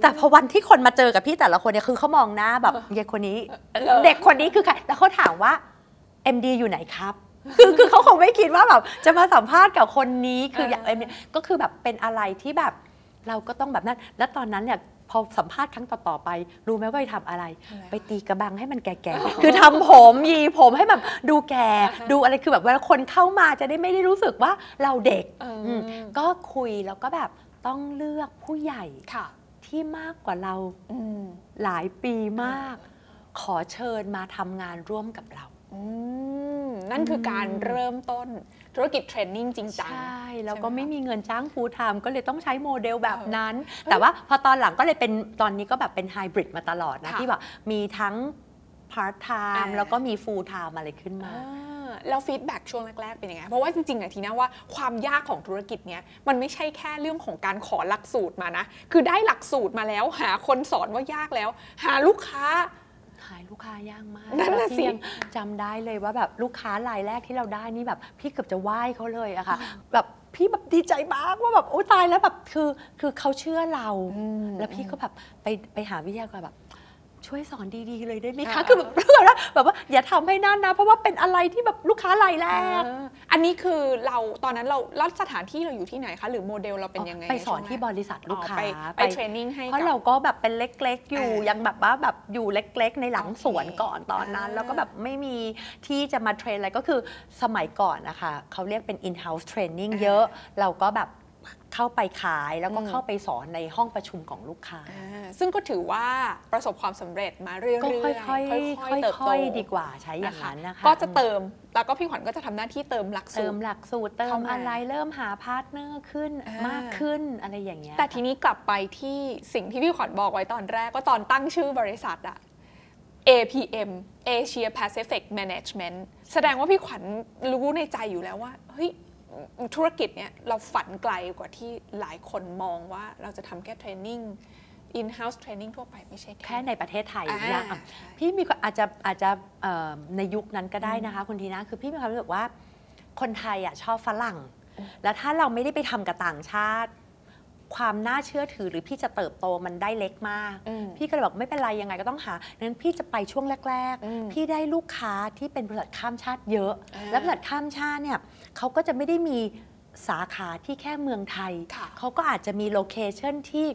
แต่พอวันที่คนมาเจอกับพี่แต่ละคนเนี่ยคือเขามองหน้าแบบเด็กคนนี้เออเด็กคนนี้คือใครแล้วเขาถามว่า MD อยู่ไหนครับ คือคือเขาคงไม่คิดว่าแบบจะมาสัมภาษณ์กับคนนี้คืออย่าง MD ก็คือแบบเป็นอะไรที่แบบเราก็ต้องแบบนั้น แล้วตอนนั้นเนี่ยพอสัมภาษณ์ครั้งต่อๆไป รู้ไหมว่าไปทำอะไร ไปตีกระบังให้มันแก่ๆ คือทำผมยีผมให้แบบดูแก่อ่าฮะดูอะไรคือแบบเวลาคนเข้ามาจะได้ไม่ได้รู้สึกว่าเราเด็กเออมก็คุยแล้วก็แบบต้องเลือกผู้ใหญ่ค่ะ ที่มากกว่าเราอืมหลายปีมาก ขอเชิญมาทำงานร่วมกับเราอืมนั่นคือการอืมเริ่มต้นธุรกิจ training จริงจัง ใช่ แล้วก็ใช่ไหมไม่คะมีเงินจ้าง full-time ก็เลยต้องใช้โมเดลแบบนั้นเออแต่ว่าพอตอนหลังก็เลยเป็นตอนนี้ก็แบบเป็นไฮบริดมาตลอดนะค่ะที่แบบมีทั้งพาร์ทไทอ่าแล้วก็มี full-time อะไรขึ้นมาอ่า แล้วฟีดแบ็กช่วงแรกๆเป็นยังไง เพราะว่าจริงๆอะทีน่าว่าความยากของธุรกิจเนี้ยมันไม่ใช่แค่เรื่องของการขอหลักสูตรมานะ คือได้หลักสูตรมาแล้ว หาคนสอนว่ายากแล้ว หาลูกค้าขายลูกค้ายากมากนั่นน่ะแล้วสิพี่ยังจำได้เลยว่าแบบลูกค้ารายแรกที่เราได้นี่แบบ พี่เกือบจะไหว้เขาเลยอะค่ะแบบพี่แบบดีใจมากว่าแบบโอ้ตายแล้วแบบคือคือเขาเชื่อเรา แล้วพี่ก็แบบไปไปหาวิทยากรแบบ ช่วยสอนดีๆเลยได้ไหมคะ อ่า คือแบบเพื่อว่าแบบว่าอย่าทำให้นั่นนะ เพราะว่าเป็นอะไรที่แบบลูกค้ารายแรกเอออันนี้คือเราตอนนั้นเราแล้วสถานที่เราอยู่ที่ไหนคะ หรือโมเดลเราเป็นยังไงไปสอนใช่วงที่แรบริษัทลูกค้า อ๋อไปไปเทรนนิ่งให้เพราะกับ เราก็แบบเป็นเล็กๆ อยู่อ่ายัยังแบบว่าแบบอยู่เล็กๆ ในหลังโอเคสวนก่อนตอนนั้น อ่าแล้วก็แบบไม่มีที่จะมาเทรนอะไรก็คือสมัยก่อนนะคะเขาเรียกเป็น in-house training เยอะ เราก็แบบ เข้าไปขายแล้วก็อืมเข้าไปสอนในห้องประชุมของลูกค้าอ่าซึ่งก็ถือว่าประสบความสำเร็จมาเรื่อยๆก็ค่อยๆค่อยๆเติบโตค่อยๆดีกว่าใช้อย่างนั้นนะคะ ก็จะเติมแล้วก็พี่ขวัญก็จะทำหน้าที่เติมหลักสูเติตมรหลักสูตรเติเข้ามมาอะไรเริ่มหา partner ขึ้นอ่ามมากขึ้นอะไรอย่างเงี้ยแต่ทีนี้กลับไปที่สิ่งที่พี่ขวัญบอกไว้ตอนแรกก็ตอนตั้งชื่อบริษัทอะ APM Asia Pacific Management แสดงว่าพี่ขวัญรู้ในใจอยู่แล้วว่าเฮ้ย ธุรกิจเนี่ยเราฝันไกลกว่าที่หลายคนมองว่าเราจะทำแค่เทรนนิ่ง in-house training ทั่วไปไม่ใช่ แค่แค่ในประเทศไทยอ่านะอะพี่มีความอาจจะอาจจะเอ่อในยุคนั้นก็ได้นะคะคุณทีนะคือพี่มีความรู้สึกว่าคนไทยอะชอบฝรั่ง แล้วถ้าเราไม่ได้ไปทำกับต่างชาติ ความน่าเชื่อถือหรือพี่จะเติบโตมันได้เล็กมากอืมพี่ก็เลยบอกไม่เป็นไรยังไงก็ต้องหานั้นพี่จะไปช่วงแรกอืมๆพี่ได้ลูกค้าที่เป็นบริษัทข้ามชาติเยอะอ่าแล้วบริษัทข้ามชาติเนี่ย เขาก็จะไม่ได้มีสาขาที่แค่เมืองไทยค่ะเขาก็อาจจะมี location ที่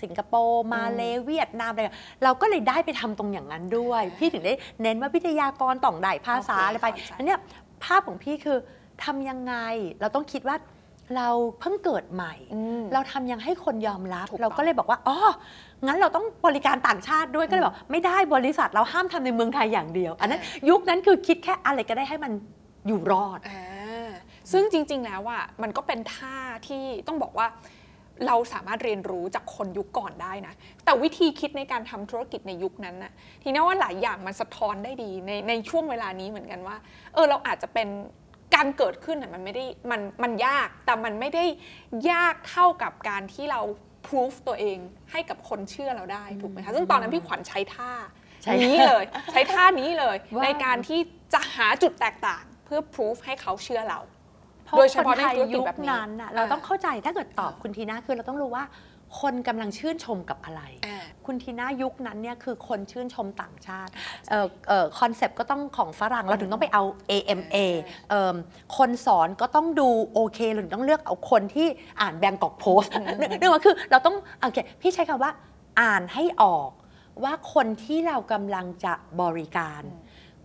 สิงคโปร์มาเลเวียดนามอะไรเราก็เลยได้ไปทำตรงอย่างนั้นด้วย พี่ถึงได้เน้นว่าวิทยากรต้องได้ภาษาโอเคอะไรไปเข้าใจอันเนี้ยภาพของพี่คือทำยังไงเราต้องคิดว่าเราเพิ่งเกิดใหม่อืมเราทำยังไงให้คนยอมรับถูกต้องเราก็เลยบอกว่าอ๋องั้นเราต้องบริการต่างชาติด้วยก็เลยบอกไม่ได้บริษัทเราห้ามทำในเมืองไทยอย่างเดียว อันนั้นยุคนั้นคือคิดแค่อะไรก็ได้ให้มันอยู่รอดอ่า ซึ่งจริง ๆ แล้วอะมันก็เป็นท่าที่ต้องบอกว่าเราสามารถเรียนรู้จากคนยุคก่อนได้นะ แต่วิธีคิดในการทำธุรกิจในยุคนั้นน่ะ ทีนี้ว่าหลายอย่างมันสะท้อนได้ดีในในช่วงเวลานี้เหมือนกันว่า เออเราอาจจะเป็นการเกิดขึ้นน่ะมันไม่ได้มันมันยาก แต่มันไม่ได้ยากเท่ากับการที่เราพิสูจตัวเองให้กับคนเชื่อเราได้ถูกไหมคะ ซึ่งตอนนั้นพี่ขวัญใช้ท่าใช่นี้เลย ใช้ท่านี้เลยว่าในการที่จะหาจุดแตกต่าง เพื่อพิสูจน์ให้เขาเชื่อเรา เพราะโดยเฉพาะคนในไทยธุรกิจยุคแบบนี้นั้นน่ะเราอ่าต้องเข้าใจถ้าเกิดตอบคุณทีน่าคือเราต้องรู้ว่า คนกำลังชื่นชมกับอะไร อ่า คุณทีน่ายุคนั้นเนี่ยคือคนชื่นชมต่างชาติเอ่อเอ่อ concept ก็ต้องของฝรั่งเราถึงต้องไปเอา AMA เอิ่มคนสอนก็ต้องดูโอเคเราถึงต้องเลือกเอาคนที่อ่าน Bangkok Post นึกว่าคือเราต้องโอเคพี่ใช้คำว่าอ่านให้ออกว่าคนที่เรากำลังจะบริการ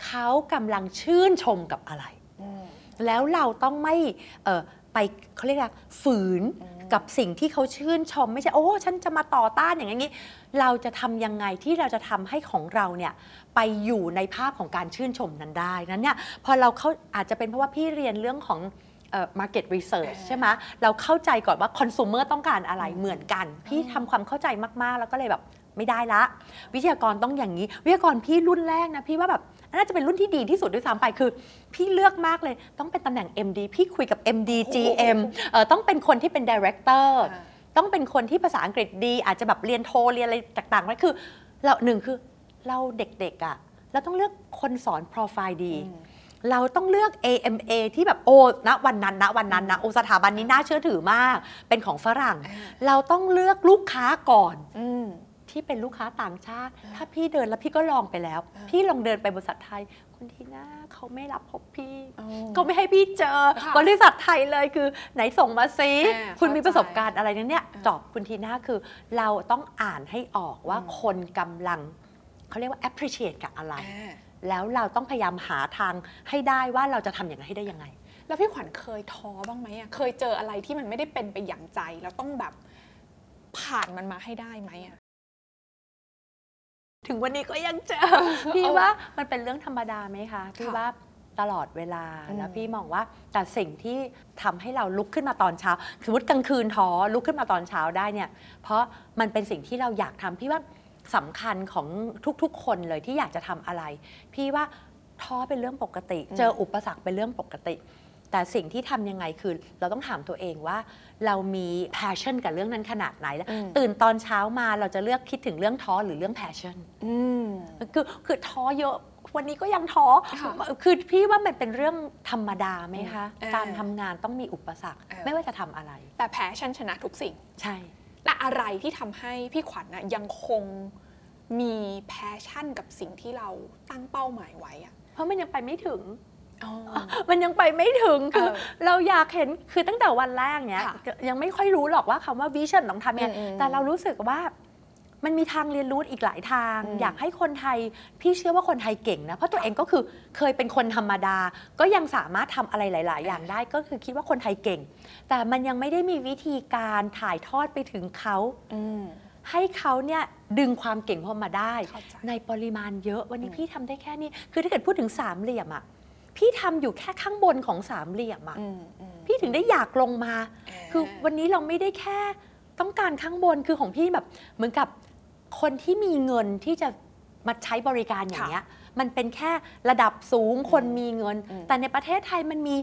เขากำลังชื่นชมกับอะไร แล้วเราต้องไม่เอ่อไปเขาเรียกอะไรฝืนกับสิ่งที่เขาชื่นชม ไม่ใช่ โอ้ฉันจะมาต่อต้านอย่างนี้ เราจะทำยังไงที่เราจะทำให้ของเราเนี่ยไปอยู่ในภาพของการชื่นชมนั้นได้นั้นเนี่ยพอเราเข้าอาจจะเป็นเพราะว่าพี่เรียนเรื่องของเอ่อ market research อ่าใช่ไหมเราเข้าใจก่อนว่า consumer ต้องการอะไรเหมือนกัน พี่ทำความเข้าใจมากๆ แล้วก็เลยแบบไม่ได้ละ วิทยากรต้องอย่างนี้ วิทยากรพี่รุ่นแรกนะพี่ว่าแบบ น่าจะเป็นรุ่นที่ดีที่สุดด้วยซ้ำไปคือ พี่เลือกมากเลยต้องเป็นตำแหน่ง MD พี่คุยกับ MD GM เอ่อต้องเป็นคนที่เป็น Director อ่าต้องเป็นคนที่ภาษาอังกฤษดี อาจจะแบบเรียนโทเรียนอะไรต่างๆไว้คือเราหนึ่งคือเราเด็กๆอะ่ะเราต้องเลือกคนสอนโปรไฟล์ดีอืมเราต้องเลือก AMA ที่แบบโอ้ณวันนั้นณวันนั้นนะโอสถาบันนี้น่าเชื่อถือมาก เป็นของฝรั่งอ่าเราต้องเลือกลูกค้าก่อนอืม ที่เป็นลูกค้าต่างชาติอ่าถ้าพี่เดินแล้วพี่ก็ลองไปแล้วอ่าพี่ลองเดินไปบริษัทไทยคุณทีน่าเขาไม่รับพบพี่อ๋อก็ไม่ให้พี่เจอค่ะบริษัทไทยเลยคือ ไหนส่งมาซิอ่าคุณมีเข้าใจประสบการณ์อะไรนั้นเนี่ยอ่าจอบคุณทีน่าคือ เราต้องอ่านให้ออกว่าอืมคนกำลังเขาเรียกว่า appreciate กับอะไรอ่าแล้วเราต้องพยายามหาทางให้ได้ว่าเราจะทำอย่างนั้นให้ได้ยังไง แล้วพี่ขวัญเคยท้อบ้างไหมอะเคยเจออะไรที่มันไม่ได้เป็นไปอย่างใจแล้วต้องแบบผ่านมันมาให้ได้ไหมอะ ถึงวันนี้ก็ยังเจอ พี่ว่ามันเป็นเรื่องธรรมดาไหมคะ พี่ว่าตลอดเวลาอืมแล้วพี่มองว่าแต่สิ่งที่ทำให้เราลุกขึ้นมาตอนเช้า สมมติกลางคืนท้อลุกขึ้นมาตอนเช้าได้เนี่ย เพราะมันเป็นสิ่งที่เราอยากทำพี่ว่าสำคัญของทุกๆ คนเลยที่อยากจะทำอะไร พี่ว่าท้อเป็นเรื่องปกติ เจออุปสรรคเป็นเรื่องปกติ แต่สิ่งที่ทำยังไงคือ เราต้องถามตัวเองว่า เรามี passion กับเรื่องนั้นขนาดไหนแล้วอืมตื่นตอนเช้ามาเราจะเลือกคิดถึงเรื่องท้อหรือเรื่อง passion อืมคือคือท้อเยอะวันนี้ก็ยังท้อค่ะคือพี่ว่ามันเป็นเรื่องธรรมดาไหมคะอ่าการทำงานต้องมีอุปสรรคอ่าไม่ว่าจะทำอะไร แต่ passion ชนะทุกสิ่ง ใช่และอะไรที่ทำให้พี่ขวัญนะยังคงมี passion กับสิ่งที่เราตั้งเป้าหมายไว้อะเพราะมันยังไปไม่ถึงอ๋อ มันยังไปไม่ถึงคือเออเราอยากเห็นคือตั้งแต่วันแรกเนี้ยค่ะยังไม่ค่อยรู้หรอกว่าคำว่า vision ต้องทำยังไงอืมอืมแต่เรารู้สึกว่ามันมีทางเรียนรู้อีกหลายทางอืมอยากให้คนไทย พี่เชื่อว่าคนไทยเก่งนะ เพราะตัวเองก็คือเคยเป็นคนธรรมดา ก็ยังสามารถทำอะไรหลาย ๆ อย่างได้ ก็คือคิดว่าคนไทยเก่ง แต่มันยังไม่ได้มีวิธีการถ่ายทอดไปถึงเขาอืมให้เขาเนี่ยดึงความเก่งเข้ามาได้เข้าใจในปริมาณเยอะวันนี้อืมพี่ทำได้แค่นี้ คือถ้าเกิดพูดถึงสามเหลี่ยมอะ พี่ทำอยู่แค่ข้างบนของสามเหลี่ยมอะอืมอืมพี่ถึงได้อยากลงมาอ่าคือวันนี้เราไม่ได้แค่ต้องการข้างบนคือของพี่แบบเหมือนกับคนที่มีเงินที่จะมาใช้บริการอย่างเงี้ย มันเป็นแค่ระดับสูงคนมีเงินอืมแต่ในประเทศไทยมันมี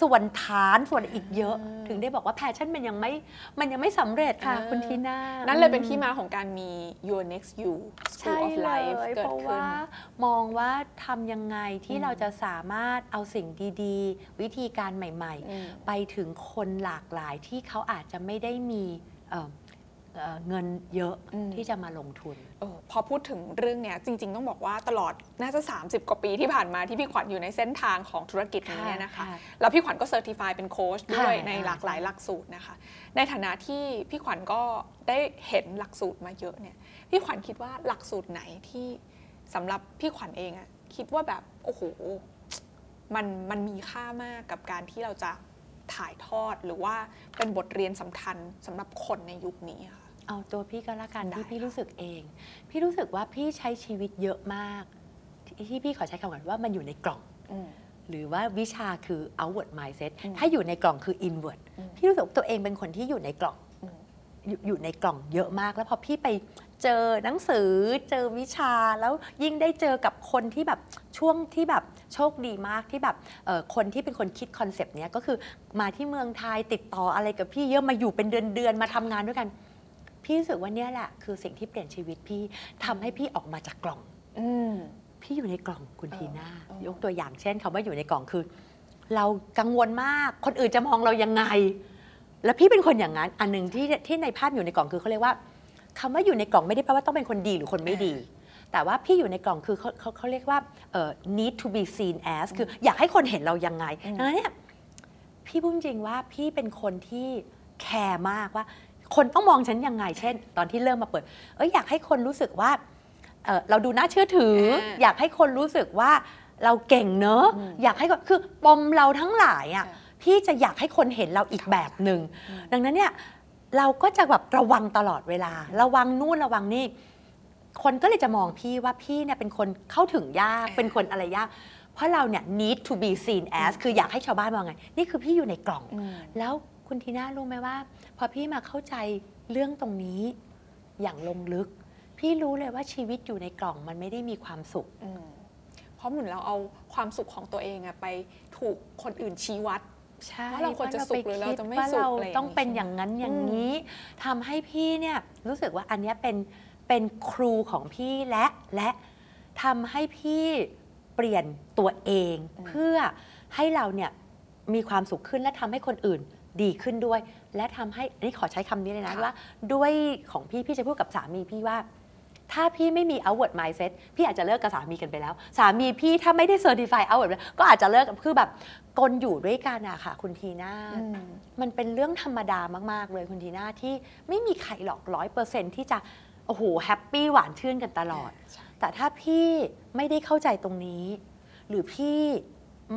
ส่วนฐานส่วนอีกเยอะอ่าถึงได้บอกว่าแพชชั่นมันยังไม่มันยังไม่สำเร็จค่ะอ่าคุณทีน่านั่นั่นเลยเป็นที่มาของการมี Your Next You ใช่ School of เล Life ยเกิเพดราะขึ้นว่ามองว่าทำยังไงที่อืมเราจะสามารถเอาสิ่งดีๆ วิธีการใหม่อืมๆไปถึงคนหลากหลายที่เขาอาจจะไม่ได้มี เอ่อเอ่อเงินเยอะอืมที่จะมาลงทุนเออพอพูดถึงเรื่องเนี้ยจริง ๆ ต้องบอกว่าตลอดน่าจะ 30 กว่าปีที่ผ่านมาที่พี่ขวัญอยู่ในเส้นทางของธุรกิจนี้เนี่ยนะคะค่ะแล้วพี่ขวัญก็เซอร์ติฟายเป็นโค้ชด้วยค่ะในหลากหลายหลักสูตรนะคะ ในฐานะที่พี่ขวัญก็ได้เห็นหลักสูตรมาเยอะเนี่ยพี่ขวัญคิดว่าหลักสูตรไหนที่สำหรับพี่ขวัญเองอะคิดว่าแบบโอ้โหมันมันมีค่ามากกับการที่เราจะถ่ายทอดหรือว่าเป็นบทเรียนสำคัญสำหรับคนในยุคนี้ค่ะ เอาตัวพี่ก็แล้วกันได้ที่พี่ค่ะรู้สึกเอง พี่รู้สึกว่าพี่ใช้ชีวิตเยอะมาก ที่ที่พี่ขอใช้คำก่อนว่ามันอยู่ในกล่องอืมหรือว่าวิชาคือ outward mindset อืมถ้าอยู่ในกล่องคือ inward อืมพี่รู้สึกว่าตัวเองเป็นคนที่อยู่ในกล่องอืมอยู่อยู่ในกล่องเยอะมาก แล้วพอพี่ไปเจอหนังสือเจอวิชาแล้วยิ่งได้เจอกับคนที่แบบช่วงที่แบบโชคดีมากที่แบบเอ่อคนที่เป็นคนคิดคอนเซปต์เนี้ยก็คือมาที่เมืองไทยติดต่ออะไรกับพี่เยอะมาอยู่เป็นเดือนๆมาทำงานด้วยกัน พี่รู้สึกว่าเนี่ยแหละคือสิ่งที่เปลี่ยนชีวิตพี่ทำให้พี่ออกมาจากกล่องอืมพี่อยู่ในกล่องคุณเออทีน่าเออยกตัวอย่างเช่นคำว่าอยู่ในกล่องคือ เรากังวลมากคนอื่นจะมองเรายังไง แล้วพี่เป็นคนอย่างนั้นอันหนึ่งที่ที่ในภาพอยู่ในกล่องคือเขาเรียกว่าคำว่าอยู่ในกล่องไม่ได้แปลว่าต้องเป็นคนดีหรือคนไม่ดีแต่ว่าพี่อยู่ในกล่องคือเขาเขาเขาเรียกว่าเอ่อ need to be seen as คืออยากให้คนเห็นเรายังไงอืมดังนั้นเนี่ยพี่พูดจริงว่าพี่เป็นคนที่แคร์มากว่า คนต้องมองฉันยังไง เช่น ตอนที่เริ่มมาเปิด เอ้ยอยากให้คนรู้สึกว่าเอ่อเราดูน่าเชื่อถืออ่าอยากให้คนรู้สึกว่าเราเก่งเนอะอืมอยากให้คนคือปมเราทั้งหลายอะอ่าพี่จะอยากให้คนเห็นเราอีกแบบหนึ่งอืมดังนั้นเนี่ยเราก็จะแบบระวังตลอดเวลา ระวังนู่นระวังนี่ คนก็เลยจะมองพี่ว่าพี่เนี่ยเป็นคนเข้าถึงยากอ่าเป็นคนอะไรยาก เพราะเราเนี่ย need to be seen as คืออยากให้ชาวบ้านมองไง นี่คือพี่อยู่ในกล่องอืมแล้วคุณทีน่ารู้ไหมว่าพ อพี่มาเข้าใจเรื่องตรงนี้อย่างลงลึก พี่รู้เลยว่าชีวิตอยู่ในกล่องมันไม่ได้มีความสุข อืมเพราะเหมือนเราเอาความสุขของตัวเองอะไปถูกคนอื่นชี้วัด ใช่ว่าเราควรจะสุขหรือเราจะไม่ว่าสุขเราอะไรอย่างนี้ต้องเป็นใช่ไหมอย่างนั้นอย่างนี้ทำให้พี่เนี่ยรู้สึกว่าอันเนี้ยเป็นเป็นครูของพี่และและทำให้พี่เปลี่ยนตัวเอง อืม เพื่อให้เราเนี่ยมีความสุขขึ้นและทำให้คนอื่นดีขึ้นด้วย และทำให้อันนี้ขอใช้คำนี้เลยนะว่าด้วยของพี่พี่จะพูดกับสามีพี่ว่า ถ้าพี่ไม่มี outward mindset พี่อาจจะเลิกกับสามีกันไปแล้ว สามีพี่ถ้าไม่ได้ certify outward ก็อาจจะเลิกกับคือแบบกลอยู่ด้วยกันอะค่ะ คุณทีน่าอืมมันเป็นเรื่องธรรมดามาก ๆ เลยคุณทีน่าที่ไม่มีใครหรอกร้อยเปอร์เซ็นต์ที่จะโอ้โห happy หวานชื่นกันตลอดใช่แต่ถ้าพี่ไม่ได้เข้าใจตรงนี้ หรือพี่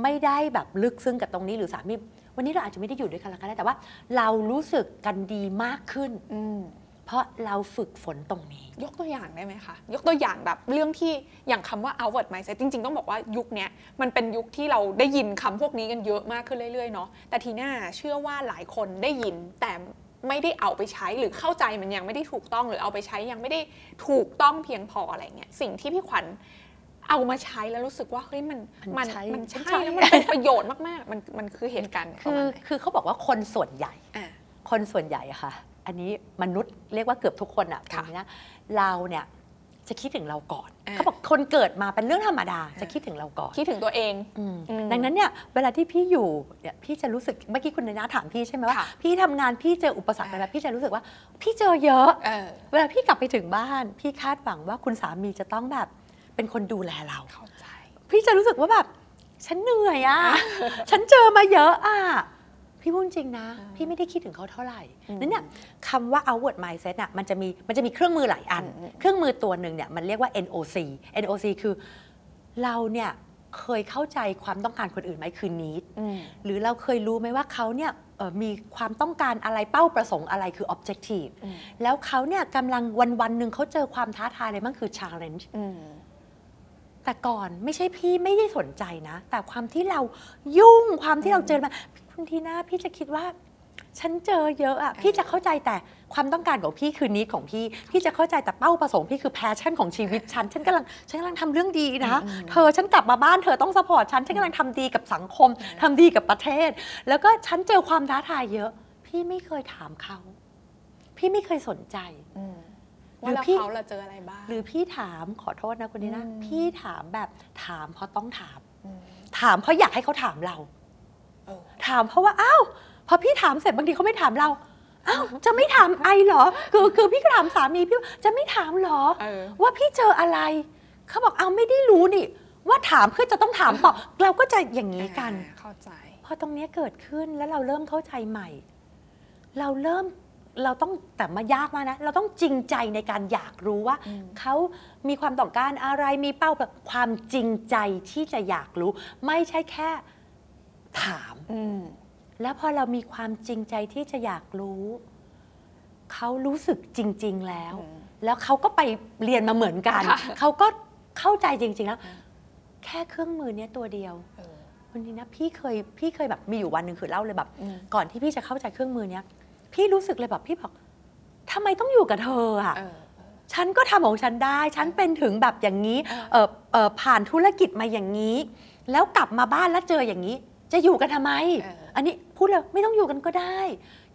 ไม่ได้แบบลึกซึ้งกับตรงนี้หรือสามี วันนี้เราอาจจะไม่ได้อยู่ด้วยกันแล้วก็ได้แต่ว่า เรารู้สึกกันดีมากขึ้น อืม เพราะเราฝึกฝนตรงนี้ ยกตัวอย่างได้ไหมคะ ยกตัวอย่างแบบเรื่องที่อย่างคำว่า outward mindset จริง ๆ ต้องบอกว่ายุคเนี้ยมันเป็นยุคที่เราได้ยินคำพวกนี้กันเยอะมากขึ้นเรื่อยๆเนาะแต่ทีน่าเชื่อว่าหลายคนได้ยินแต่ไม่ได้เอาไปใช้หรือเข้าใจมันยังไม่ได้ถูกต้องหรือเอาไปใช้ยังไม่ได้ถูกต้องเพียงพออะไรเงี้ยสิ่งที่พี่ขวัญ เอามาใช้แล้วรู้สึกว่าเฮ้ยมันมัมันนใช้มันมันใช่ใช่แล้วมันเป็นประโยชน์มากๆ มันมันคือเหตุการณ์ประคือมาณไหนคือเขาบอกว่าคนส่วนใหญ่อะคนส่วนใหญ่อะค่ะ อันนี้มนุษย์เรียกว่าเกือบทุกคนอะค่ะณนะเราเนี่ยจะคิดถึงเราก่อนอ่าเขาบอกคนเกิดมาเป็นเรื่องธรรมดา จะคิดถึงเราก่อน คิดถึงตัวเองอืมอืมดังนั้นเนี่ยเวลาที่พี่อยู่เนี่ยพี่จะรู้สึกเมื่อกี้คุณนายนาถามพี่ใช่ไหมว่าค่ะพี่ทำงานพี่เจออุปสรรคอ่าอะไรพี่จะรู้สึกว่า พี่เจอเยอะเออเวลาพี่กลับไปถึงบ้าน พี่คาดหวังว่าคุณสามีจะต้องแบบ เป็นคนดูแลเรา เข้าใจ พี่จะรู้สึกว่าแบบ ฉันเหนื่อยอะ ฉันเจอมาเยอะอะ พี่พูดจริงนะอ่าพี่ไม่ได้คิดถึงเขาเท่าไหร่อืมนั่นเนี่ยคำว่า outward mindset น่ะมันจะมีมันจะมีเครื่องมือหลายอันอืมเครื่องมือตัวหนึ่งเนี่ยมันเรียกว่า NOC NOC คือเราเนี่ยเคยเข้าใจความต้องการคนอื่นไหมคือ need อืมหรือเราเคยรู้ไหมว่าเขาเนี่ยเอ่อมีความต้องการอะไรเป้าประสงค์อะไรคือ objective อืมแล้วเขาเนี่ยกำลังวันวันๆหนึ่งเขาเจอความท้าทายอะไรบ้างคือ challenge อืม แต่ก่อนไม่ใช่พี่ไม่ได้สนใจนะ แต่ความที่เรายุ่งความที่เราเจอมาคุณทีน่าพี่จะคิดว่า ฉันเจอเยอะอะเออพี่จะเข้าใจแต่ความต้องการของพี่คือนิดของพี่ พี่จะเข้าใจแต่เป้าประสงค์พี่คือ passion ของชีวิตฉัน ฉันกำลังฉันกำลังทำเรื่องดีนะอืมเธอฉันกลับมาบ้านเธอต้อง support ฉัน ฉันกำลังทำดีกับสังคมทำดีกับประเทศ แล้วก็ฉันเจอความท้าทายเยอะ พี่ไม่เคยถามเขา พี่ไม่เคยสนใจ อืมหรืว่าอแล้วพี่เขาเราเจออะไรบ้าง หรือพี่ถามขอโทษนะคุณนีนะอืมพี่ถามแบบถามเพราะต้องถามมถามเพราะอยากให้เขาถามเราเออถามเพราะว่าอ้าวพอพี่ถามเสร็จบางทีเขาไม่ถามเราอ้าวจะไม่ถามไอเหรอ คือคือพี่ก็ถามสามีพี่ว่าจะไม่ถามเหรอเออว่าพี่เจออะไร เขาบอกเอาไม่ได้รู้นี่ ว่าถามเพื่อจะต้องถามต่อเราก็จะอย่างนี้กันอ่าเข้าใจ พอตรงเนี้ยเกิดขึ้นแล้วเราเริ่มเข้าใจใหม่ เราเริ่ม เราต้องแต่มายากมากนะ เราต้องจริงใจในการอยากรู้ว่าอืมเขามีความต้องการอะไรมีเป้าแบบความจริงใจที่จะอยากรู้ ไม่ใช่แค่ถามอืมแล้วพอเรามีความจริงใจที่จะอยากรู้ เขารู้สึกจริง ๆแล้วอืมแล้วเขาก็ไปเรียนมาเหมือนกันค่ะเขาก็เข้าใจจริง ๆ แล้วอืมแค่เครื่องมือเนี้ยตัวเดียวเออวันนี้นะพี่เคยพี่เคยแบบมีอยู่วันหนึ่งคือเล่าเลยแบบอืมก่อนที่พี่จะเข้าใจเครื่องมือเนี้ย พี่รู้สึกเลยแบบพี่บอกทำไมต้องอยู่กับเธออะ เออ ฉันก็ทำของฉันได้ ฉันเป็นถึงแบบอย่างนี้เออเออเออผ่านธุรกิจมาอย่างนี้ แล้วกลับมาบ้านแล้วเจออย่างนี้ จะอยู่กันทำไม เอออันนี้พูดเลยไม่ต้องอยู่กันก็ได้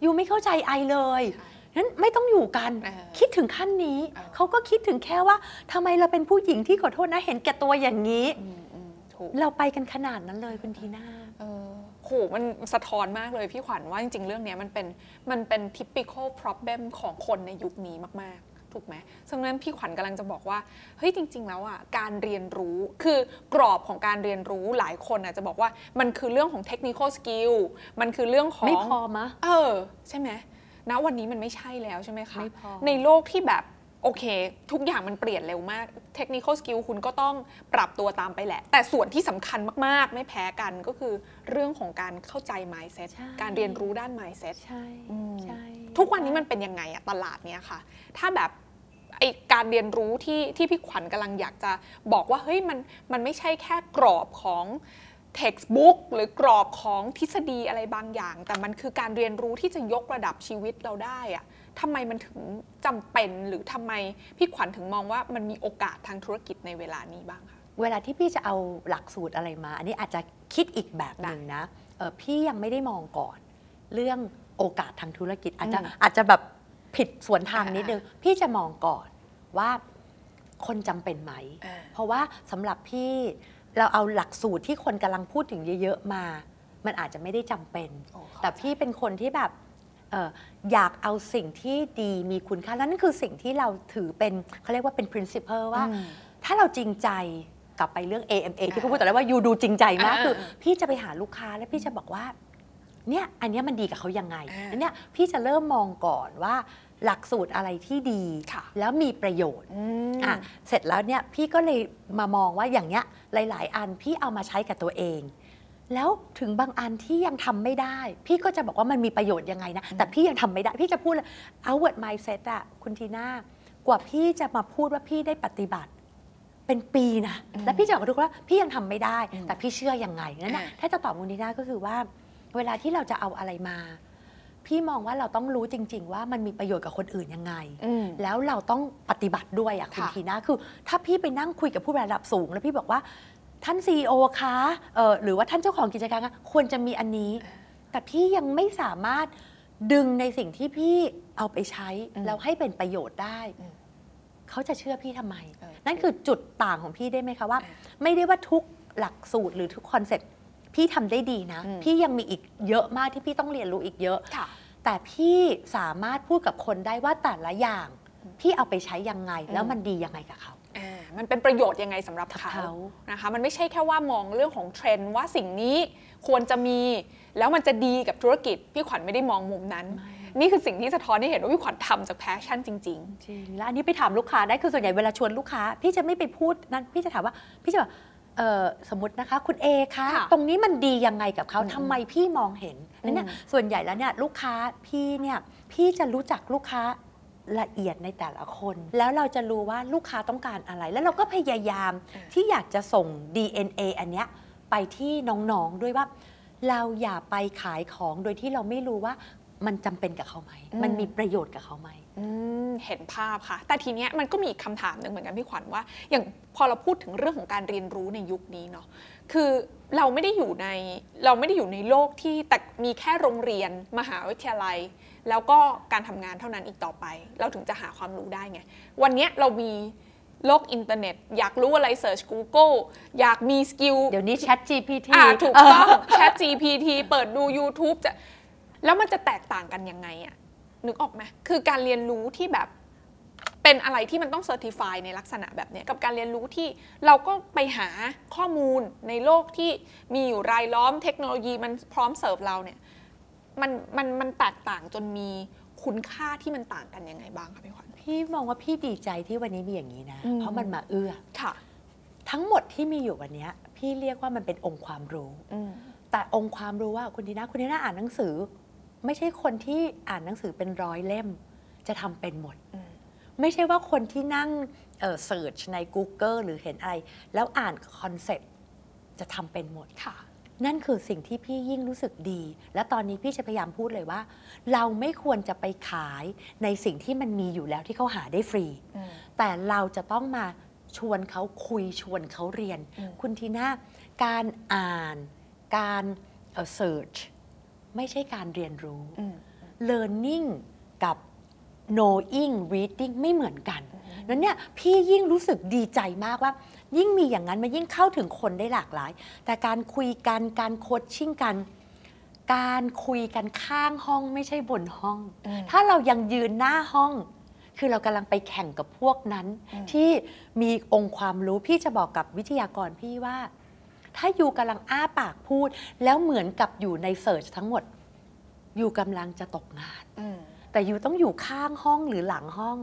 อยู่ไม่เข้าใจไอเลยใช่นั้นไม่ต้องอยู่กัน เออ คิดถึงขั้นนี้ เออ เขาก็คิดถึงแค่ว่าทำไมเราเป็นผู้หญิงที่ขอโทษนะเห็นแก่ตัวอย่างนี้ อืมอืมถูกเราไปกันขนาดนั้นเลยคุณทีน่า เออโหมันสะท้อนมากเลยพี่ขวัญว่าจริง ๆ เรื่องเนี้ยมันเป็นมันเป็น typical problem ของคนในยุคนี้มากๆ ถูกไหมซึ่งนั้นพี่ขวัญกำลังจะบอกว่า เฮ้ยจริง ๆ แล้วอะการเรียนรู้คือกรอบของการเรียนรู้หลายคนอาจจะบอกว่ามันคือเรื่องของ technical skill มันคือเรื่องของไม่พอมะ เออ ใช่ไหมณวันนี้มันไม่ใช่แล้วใช่ไหมคะไม่พอในโลกที่แบบ โอเค ทุกอย่างมันเปลี่ยนเร็วมาก technical skill คุณก็ต้องปรับตัวตามไปแหละ แต่ส่วนที่สำคัญมากๆ ไม่แพ้กันก็คือเรื่องของการเข้าใจ mindset ใช่การเรียนรู้ด้าน mindset ใช่อืมใช่ทุกวันนี้มันเป็นยังไงอะตลาดเนี้ยค่ะ ถ้าแบบไอการเรียนรู้ที่ที่พี่ขวัญกำลังอยากจะบอกว่าเฮ้ยมันมันไม่ใช่แค่กรอบของ textbook หรือกรอบของทฤษฎีอะไรบางอย่าง แต่มันคือการเรียนรู้ที่จะยกระดับชีวิตเราได้อะ ทำไมมันถึงจำเป็นหรือทำไมพี่ขวัญถึงมองว่ามันมีโอกาสทางธุรกิจในเวลานี้บ้างคะเวลาที่พี่จะเอาหลักสูตรอะไรมา อันนี้อาจจะคิดอีกแบบหนึ่งนะเออพี่ยังไม่ได้มองก่อน เรื่องโอกาสทางธุรกิจอาจจะอืมอาจจะแบบผิดสวนทางนิดนึงอ่าพี่จะมองก่อนว่าคนจำเป็นไหมอ่าเพราะว่าสำหรับพี่เราเอาหลักสูตรที่คนกำลังพูดถึงเยอะ ๆ มา มันอาจจะไม่ได้จำเป็นโอ้เข้าใจแต่พี่เป็นคนที่แบบเอ่ออยากเอาสิ่งที่ดีมีคุณค่าและนั่นคือสิ่งที่เราถือเป็นเขาเรียกว่าเป็น principle ว่าอืมถ้าเราจริงใจกลับไปเรื่อง AMA ที่เขาพูดแต่แล้วว่ายูดูจริงใจมากอ่าคือ พี่จะไปหาลูกค้าแล้วพี่จะบอกว่าเนี่ยอันเนี้ยมันดีกับเขายังไงอ่าอันเนี้ยพี่จะเริ่มมองก่อนว่าหลักสูตรอะไรที่ดีค่ะแล้วมีประโยชน์อืมอะเสร็จแล้วเนี่ยพี่ก็เลยมามองว่าอย่างเนี้ยหลาย ๆ อันพี่เอามาใช้กับตัวเอง แล้วถึงบางอันที่ยังทำไม่ได้ พี่ก็จะบอกว่ามันมีประโยชน์ยังไงนะ แต่พี่ยังทำไม่ได้ พี่จะพูดเลย outward mindset อะคุณทีน่ากว่าพี่จะมาพูดว่าพี่ได้ปฏิบัติ เป็นปีนะอืมแล้วพี่จะบอกกับทุกคนว่าพี่ยังทำไม่ได้อืมแต่พี่เชื่อยังไงนั่นนะอ่าถ้าจะตอบคุณทีน่าก็คือว่า เวลาที่เราจะเอาอะไรมา พี่มองว่าเราต้องรู้จริง ๆ ว่ามันมีประโยชน์กับคนอื่นยังไงอืมแล้วเราต้องปฏิบัติด้วยอะคุณค่ะ ทีน่าคือ ถ้าพี่ไปนั่งคุยกับผู้บริหารระดับสูง แล้วพี่บอกว่า ท่าน CEO คะเอ่อหรือว่าท่านเจ้าของกิจการคะควรจะมีอันนี้ แต่พี่ยังไม่สามารถดึงในสิ่งที่พี่เอาไปใช้อืมแล้วให้เป็นประโยชน์ได้อืมเขาจะเชื่อพี่ทำไมเออนั่นคือจุดต่างของพี่ได้ไหมคะว่าอ่า ไม่ได้ว่าทุกหลักสูตรหรือทุก concept พี่ทำได้ดีนะอืมพี่ยังมีอีกเยอะมากที่พี่ต้องเรียนรู้อีกเยอะ ค่ะ แต่พี่สามารถพูดกับคนได้ว่าแต่ละอย่าง พี่เอาไปใช้ยังไงแล้วมันดียังไงกับเขา อ่ามันเป็นประโยชน์ยังไงสำหรับกับเขาเขา นะคะ มันไม่ใช่แค่ว่ามองเรื่องของเทรนด์ว่าสิ่งนี้ควรจะมี แล้วมันจะดีกับธุรกิจ พี่ขวัญไม่ได้มองมุมนั้น นี่คือสิ่งที่สะท้อนให้เห็นว่าพี่ขวัญทำจาก passion จริง จริงแล้วอันนี้ไปถามลูกค้าได้คือส่วนใหญ่เวลาชวนลูกค้า พี่จะไม่ไปพูดนั้นพี่จะถามว่าพี่จะบอกเอ่อสมมตินะคะ คุณเอคะค่ะตรงนี้มันดียังไงกับเขาอืมทำไมพี่มองเห็นนั่นเนี่ยอืมส่วนใหญ่แล้วเนี่ยลูกค้าพี่เนี่ยพี่จะรู้จักลูกค้า ละเอียดในแต่ละคน แล้วเราจะรู้ว่าลูกค้าต้องการอะไร แล้วเราก็พยายามที่อยากจะส่ง DNA อันเนี้ยไปที่น้องๆด้วยว่า เราอย่าไปขายของโดยที่เราไม่รู้ว่ามันจำเป็นกับเขาไหมอืมมันมีประโยชน์กับเขาไหมๆอืมเห็นภาพค่ะ แต่ทีเนี้ยมันก็มีอีกคำถามหนึ่งเหมือนกันพี่ขวัญว่า อย่างพอเราพูดถึงเรื่องของการเรียนรู้ในยุคนี้เนาะ คือเราไม่ได้อยู่ในเราไม่ได้อยู่ในโลกที่แต่มีแค่โรงเรียนมหาวิทยาลัย แล้วก็การทำงานเท่านั้นอีกต่อไป เราถึงจะหาความรู้ได้ไง วันเนี้ยเรามีโลกอินเทอร์เน็ต อยากรู้อะไรเ e ิร์ช Google อยากมี skill เดี๋ยวนี้ Chat GPT อ่าถูกต้อง Chat GPT เปิดดู YouTube จะแล้วมันจะแตกต่างกันยังไงอะนึกออกไหมคือการเรียนรู้ที่แบบเป็นอะไรที่มันต้อง certify ในลักษณะแบบเนี้ยกับการเรียนรู้ที่เราก็ไปหาข้อมูลในโลกที่มีอยู่รายล้อมเทคโนโลยีมันพร้อมเสิร์ฟเราเนี่ย มันมันมันแตกต่างจนมีคุณค่าที่มันต่างกันยังไงบ้างคะพี่ขวัญ พี่มองว่าพี่ดีใจที่วันนี้มีอย่างนี้นะ อืม เพราะมันมาเอื้อ ค่ะ ทั้งหมดที่มีอยู่วันเนี้ยพี่เรียกว่ามันเป็นองค์ความรู้ อืม แต่องค์ความรู้ว่าคุณทีน่าคุณทีน่าอ่านหนังสือ ไม่ใช่คนที่อ่านหนังสือเป็นร้อยเล่ม จะทำเป็นหมด อืม ไม่ใช่ว่าคนที่นั่งเอ่อ search ใน Google หรือเห็นอะไร แล้วอ่าน conceptจะทำเป็นหมด ค่ะ นั่นคือสิ่งที่พี่ยิ่งรู้สึกดี และตอนนี้พี่จะพยายามพูดเลยว่า เราไม่ควรจะไปขายในสิ่งที่มันมีอยู่แล้วที่เขาหาได้ฟรีอืมแต่เราจะต้องมาชวนเขาคุยชวนเขาเรียนอืมคุณทีน่าการอ่าน การเอ่อ search ไม่ใช่การเรียนรู้อืม learning กับ knowing reading ไม่เหมือนกัน นั้นเนี่ยพี่ยิ่งรู้สึกดีใจมากว่า ยิ่งมีอย่างนั้นมันยิ่งเข้าถึงคนได้หลากหลาย แต่การคุยกันการโคชชิ่งกัน การคุยกันข้างห้องไม่ใช่บนห้องอืมถ้าเรายังยืนหน้าห้อง คือเรากำลังไปแข่งกับพวกนั้นอืมที่มีองค์ความรู้พี่จะบอกกับวิทยากรพี่ว่า ถ้าอยู่กำลังอ้าปากพูด แล้วเหมือนกับอยู่ในเสิร์ชทั้งหมด อยู่กำลังจะตกงานอืมแต่อยู่ต้องอยู่ข้างห้องหรือหลังห้อง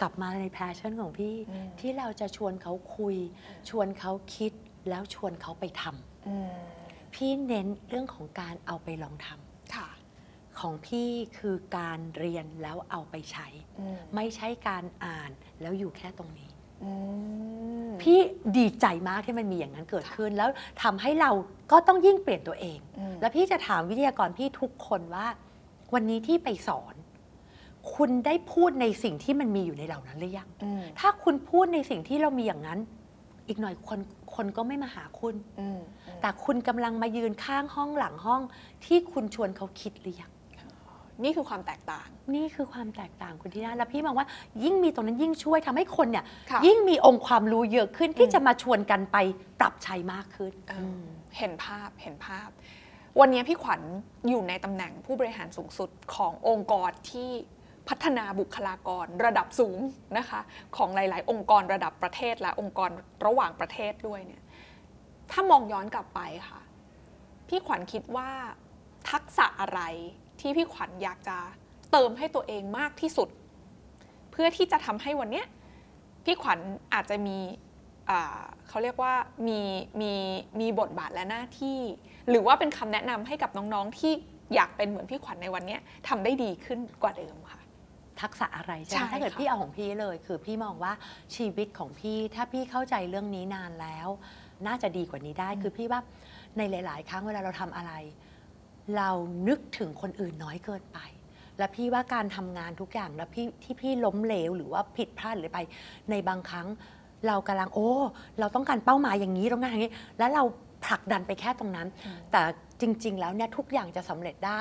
กลับมาในแพชชั่นของพี่ อืม ที่เราจะชวนเขาคุย ชวนเขาคิดแล้วชวนเขาไปทำอืมพี่เน้นเรื่องของการเอาไปลองทำค่ะของพี่คือการเรียนแล้วเอาไปใช้ อืมไม่ใช่การอ่านแล้วอยู่แค่ตรงนี้ อืมพี่ดีใจมากที่มันมีอย่างนั้นเกิดขึ้น แล้วทำให้เราก็ต้องยิ่งเปลี่ยนตัวเอง อืมแล้วพี่จะถามวิทยากรพี่ทุกคนว่า วันนี้ที่ไปสอน คุณได้พูดในสิ่งที่มันมีอยู่ในเหล่านั้นหรือยังอืมถ้าคุณพูดในสิ่งที่เรามีอย่างนั้น อีกหน่อยคนคนก็ไม่มาหาคุณอืมแต่คุณกำลังมายืนข้างห้องหลังห้อง ที่คุณชวนเขาคิดหรือยัง นี่คือความแตกต่าง นี่คือความแตกต่างคุณที่น่าแล้วพี่มองว่า ยิ่งมีตรงนั้นยิ่งช่วยทำให้คนเนี่ย ค่ะยิ่งมีองค์ความรู้เยอะขึ้นที่อืม จะมาชวนกันไปปรับใช้มากขึ้น เอออเห็นภาพเห็นภาพ วันนี้พี่ขวัญอยู่ในตำแหน่งผู้บริหารสูงสุดขององค์กรที่ พัฒนาบุคลากรระดับสูงนะคะของหลาย ๆ องค์กรระดับประเทศและองค์กรระหว่างประเทศด้วยเนี่ยถ้ามองย้อนกลับไปค่ะ พี่ขวัญคิดว่าทักษะอะไรที่พี่ขวัญอยากจะเติมให้ตัวเองมากที่สุด เพื่อที่จะทำให้วันเนี้ยพี่ขวัญอาจจะมีเขาเรียกว่ามีมีมีบทบาทและหน้าที่ หรือว่าเป็นคำแนะนำให้กับน้อง ๆ ที่อยากเป็นเหมือนพี่ขวัญในวันเนี้ยทำได้ดีขึ้นกว่าเดิมค่ะ ทักษะอะไรใช่ไหมใช่ถ้าเกิดค่ะพี่เอาของพี่เลย คือพี่มองว่าชีวิตของพี่ถ้าพี่เข้าใจเรื่องนี้นานแล้ว น่าจะดีกว่านี้ได้คือพี่ว่าในหลาย ๆ ครั้งเวลาเราทำอะไร เรานึกถึงคนอื่นน้อยเกินไป แล้วพี่ว่าการทำงานทุกอย่างแล้วพี่ที่พี่ล้มเหลวหรือว่าผิดพลาดหรือไป ในบางครั้งเรากำลังโอ้ เราต้องการเป้าหมายอย่างนี้ต้องการอย่างนี้ แล้วเราผลักดันไปแค่ตรงนั้น แต่จริง ๆ แล้วเนี่ยทุกอย่างจะสำเร็จได้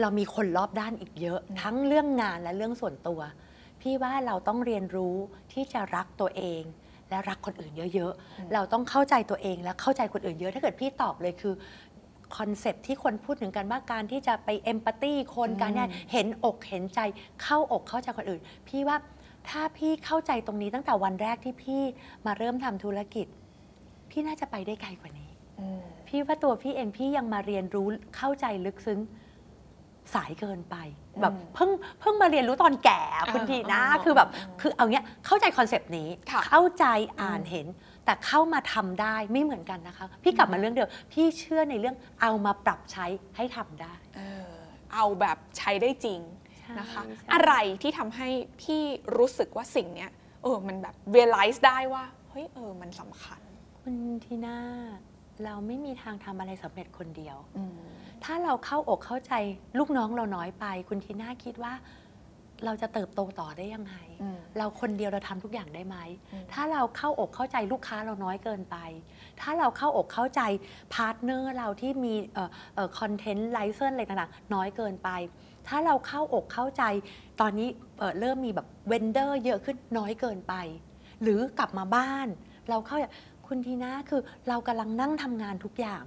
เรามีคนรอบด้านอีกเยอะ ทั้งเรื่องงานและเรื่องส่วนตัว พี่ว่าเราต้องเรียนรู้ที่จะรักตัวเอง และรักคนอื่นเยอะๆ เราต้องเข้าใจตัวเองและเข้าใจคนอื่นเยอะ ถ้าเกิดพี่ตอบเลยคือ concept ที่คนพูดถึงกันว่าการที่จะไป empathy คนการเนี่ยเห็นอกเห็นใจเข้าอกเข้าใจคนอื่น พี่ว่าถ้าพี่เข้าใจตรงนี้ตั้งแต่วันแรกที่พี่มาเริ่มทำธุรกิจ พี่น่าจะไปได้ไกลกว่านี้ พี่ว่าตัวพี่เองพี่ยังมาเรียนรู้เข้าใจลึกซึ้ง สายเกินไป แบบอืมเพิ่งเพิ่งมาเรียนรู้ตอนแก่อะคุณอ่าทีนะอ่าคือแบบอ่าคือเอาเนี้ยเข้าใจ concept นี้ค่ะเข้าใจอ่านอืมเห็น แต่เข้ามาทำได้ไม่เหมือนกันนะคะ พี่กลับมาเรื่องเดิมพี่เชื่อในเรื่องเอามาปรับใช้ให้ทำได้เออเอาแบบใช้ได้จริงใช่นะคะใช่อะไรที่ทำให้พี่รู้สึกว่าสิ่งเนี้ยเออมันแบบ realize ได้ว่าเฮ้ยเออมันสำคัญ คุณทีน่าเราไม่มีทางทำอะไรสำเร็จคนเดียวอืม ถ้าเราเข้าอกเข้าใจลูกน้องเราน้อยไป คุณทีน่าคิดว่า เราจะเติบโตต่อได้ยังไงอืมเราคนเดียวเราทำทุกอย่างได้ไหมอืมถ้าเราเข้าอกเข้าใจลูกค้าเราน้อยเกินไป ถ้าเราเข้าอกเข้าใจ partner เราที่มี content license อะไรต่างๆน้อยเกินไป ถ้าเราเข้าอกเข้าใจตอนนี้เอ่อเริ่มมีแบบ vendor เยอะขึ้นน้อยเกินไป หรือกลับมาบ้าน เราเข้าคุณทีน่าคือเรากำลังนั่งทำงานทุกอย่าง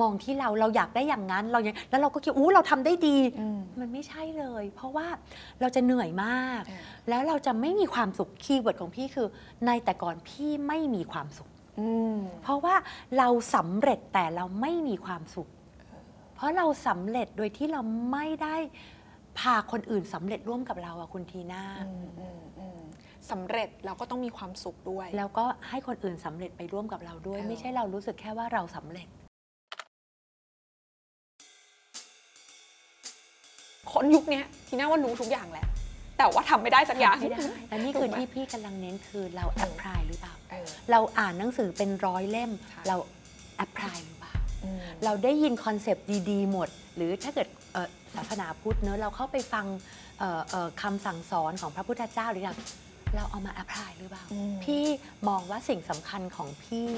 มองที่เราเราอยากได้อย่างนั้นเราอย่างแล้วเราก็คิดอู้เราทำได้ดี อืม มันไม่ใช่เลย เพราะว่าเราจะเหนื่อยมากอ่าแล้วเราจะไม่มีความสุข keyword ของพี่คือ ในแต่ก่อนพี่ไม่มีความสุข อืม เพราะว่าเราสำเร็จแต่เราไม่มีความสุข เพราะเราสำเร็จโดยที่เราไม่ได้พาคนอื่นสำเร็จร่วมกับเราอะคุณทีน่า อืมอืมอืมสำเร็จเราก็ต้องมีความสุขด้วย แล้วก็ให้คนอื่นสำเร็จไปร่วมกับเราด้วย เออ ไม่ใช่เรารู้สึกแค่ว่าเราสำเร็จ คนยุคเนี้ยทีน่าว่ารู้ทุกอย่างแหละ แต่ว่าทำไม่ได้สักอย่างไม่ได้และนี่คือถูกไหมที่พี่กำลังเน้นคือเรา apply หรือเปล่าเออเราอ่านหนังสือเป็นร้อยเล่มค่ะเรา apply หรือเปล่าอืมเราได้ยิน concept ดีๆ หมด หรือถ้าเกิดเอ่อศาสนาพุทธเนอะเราเข้าไปฟังเอ่อเอ่อคำสั่งสอนของพระพุทธเจ้าหรือยังเราเอามา apply หรือเปล่าอืมพี่มองว่าสิ่งสำคัญของพี่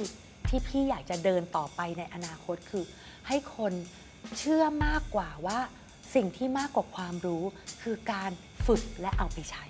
ที่พี่อยากจะเดินต่อไปในอนาคตคือ ให้คนเชื่อมากกว่าว่า สิ่งที่มากกว่าความรู้คือการฝึกและเอาไปใช้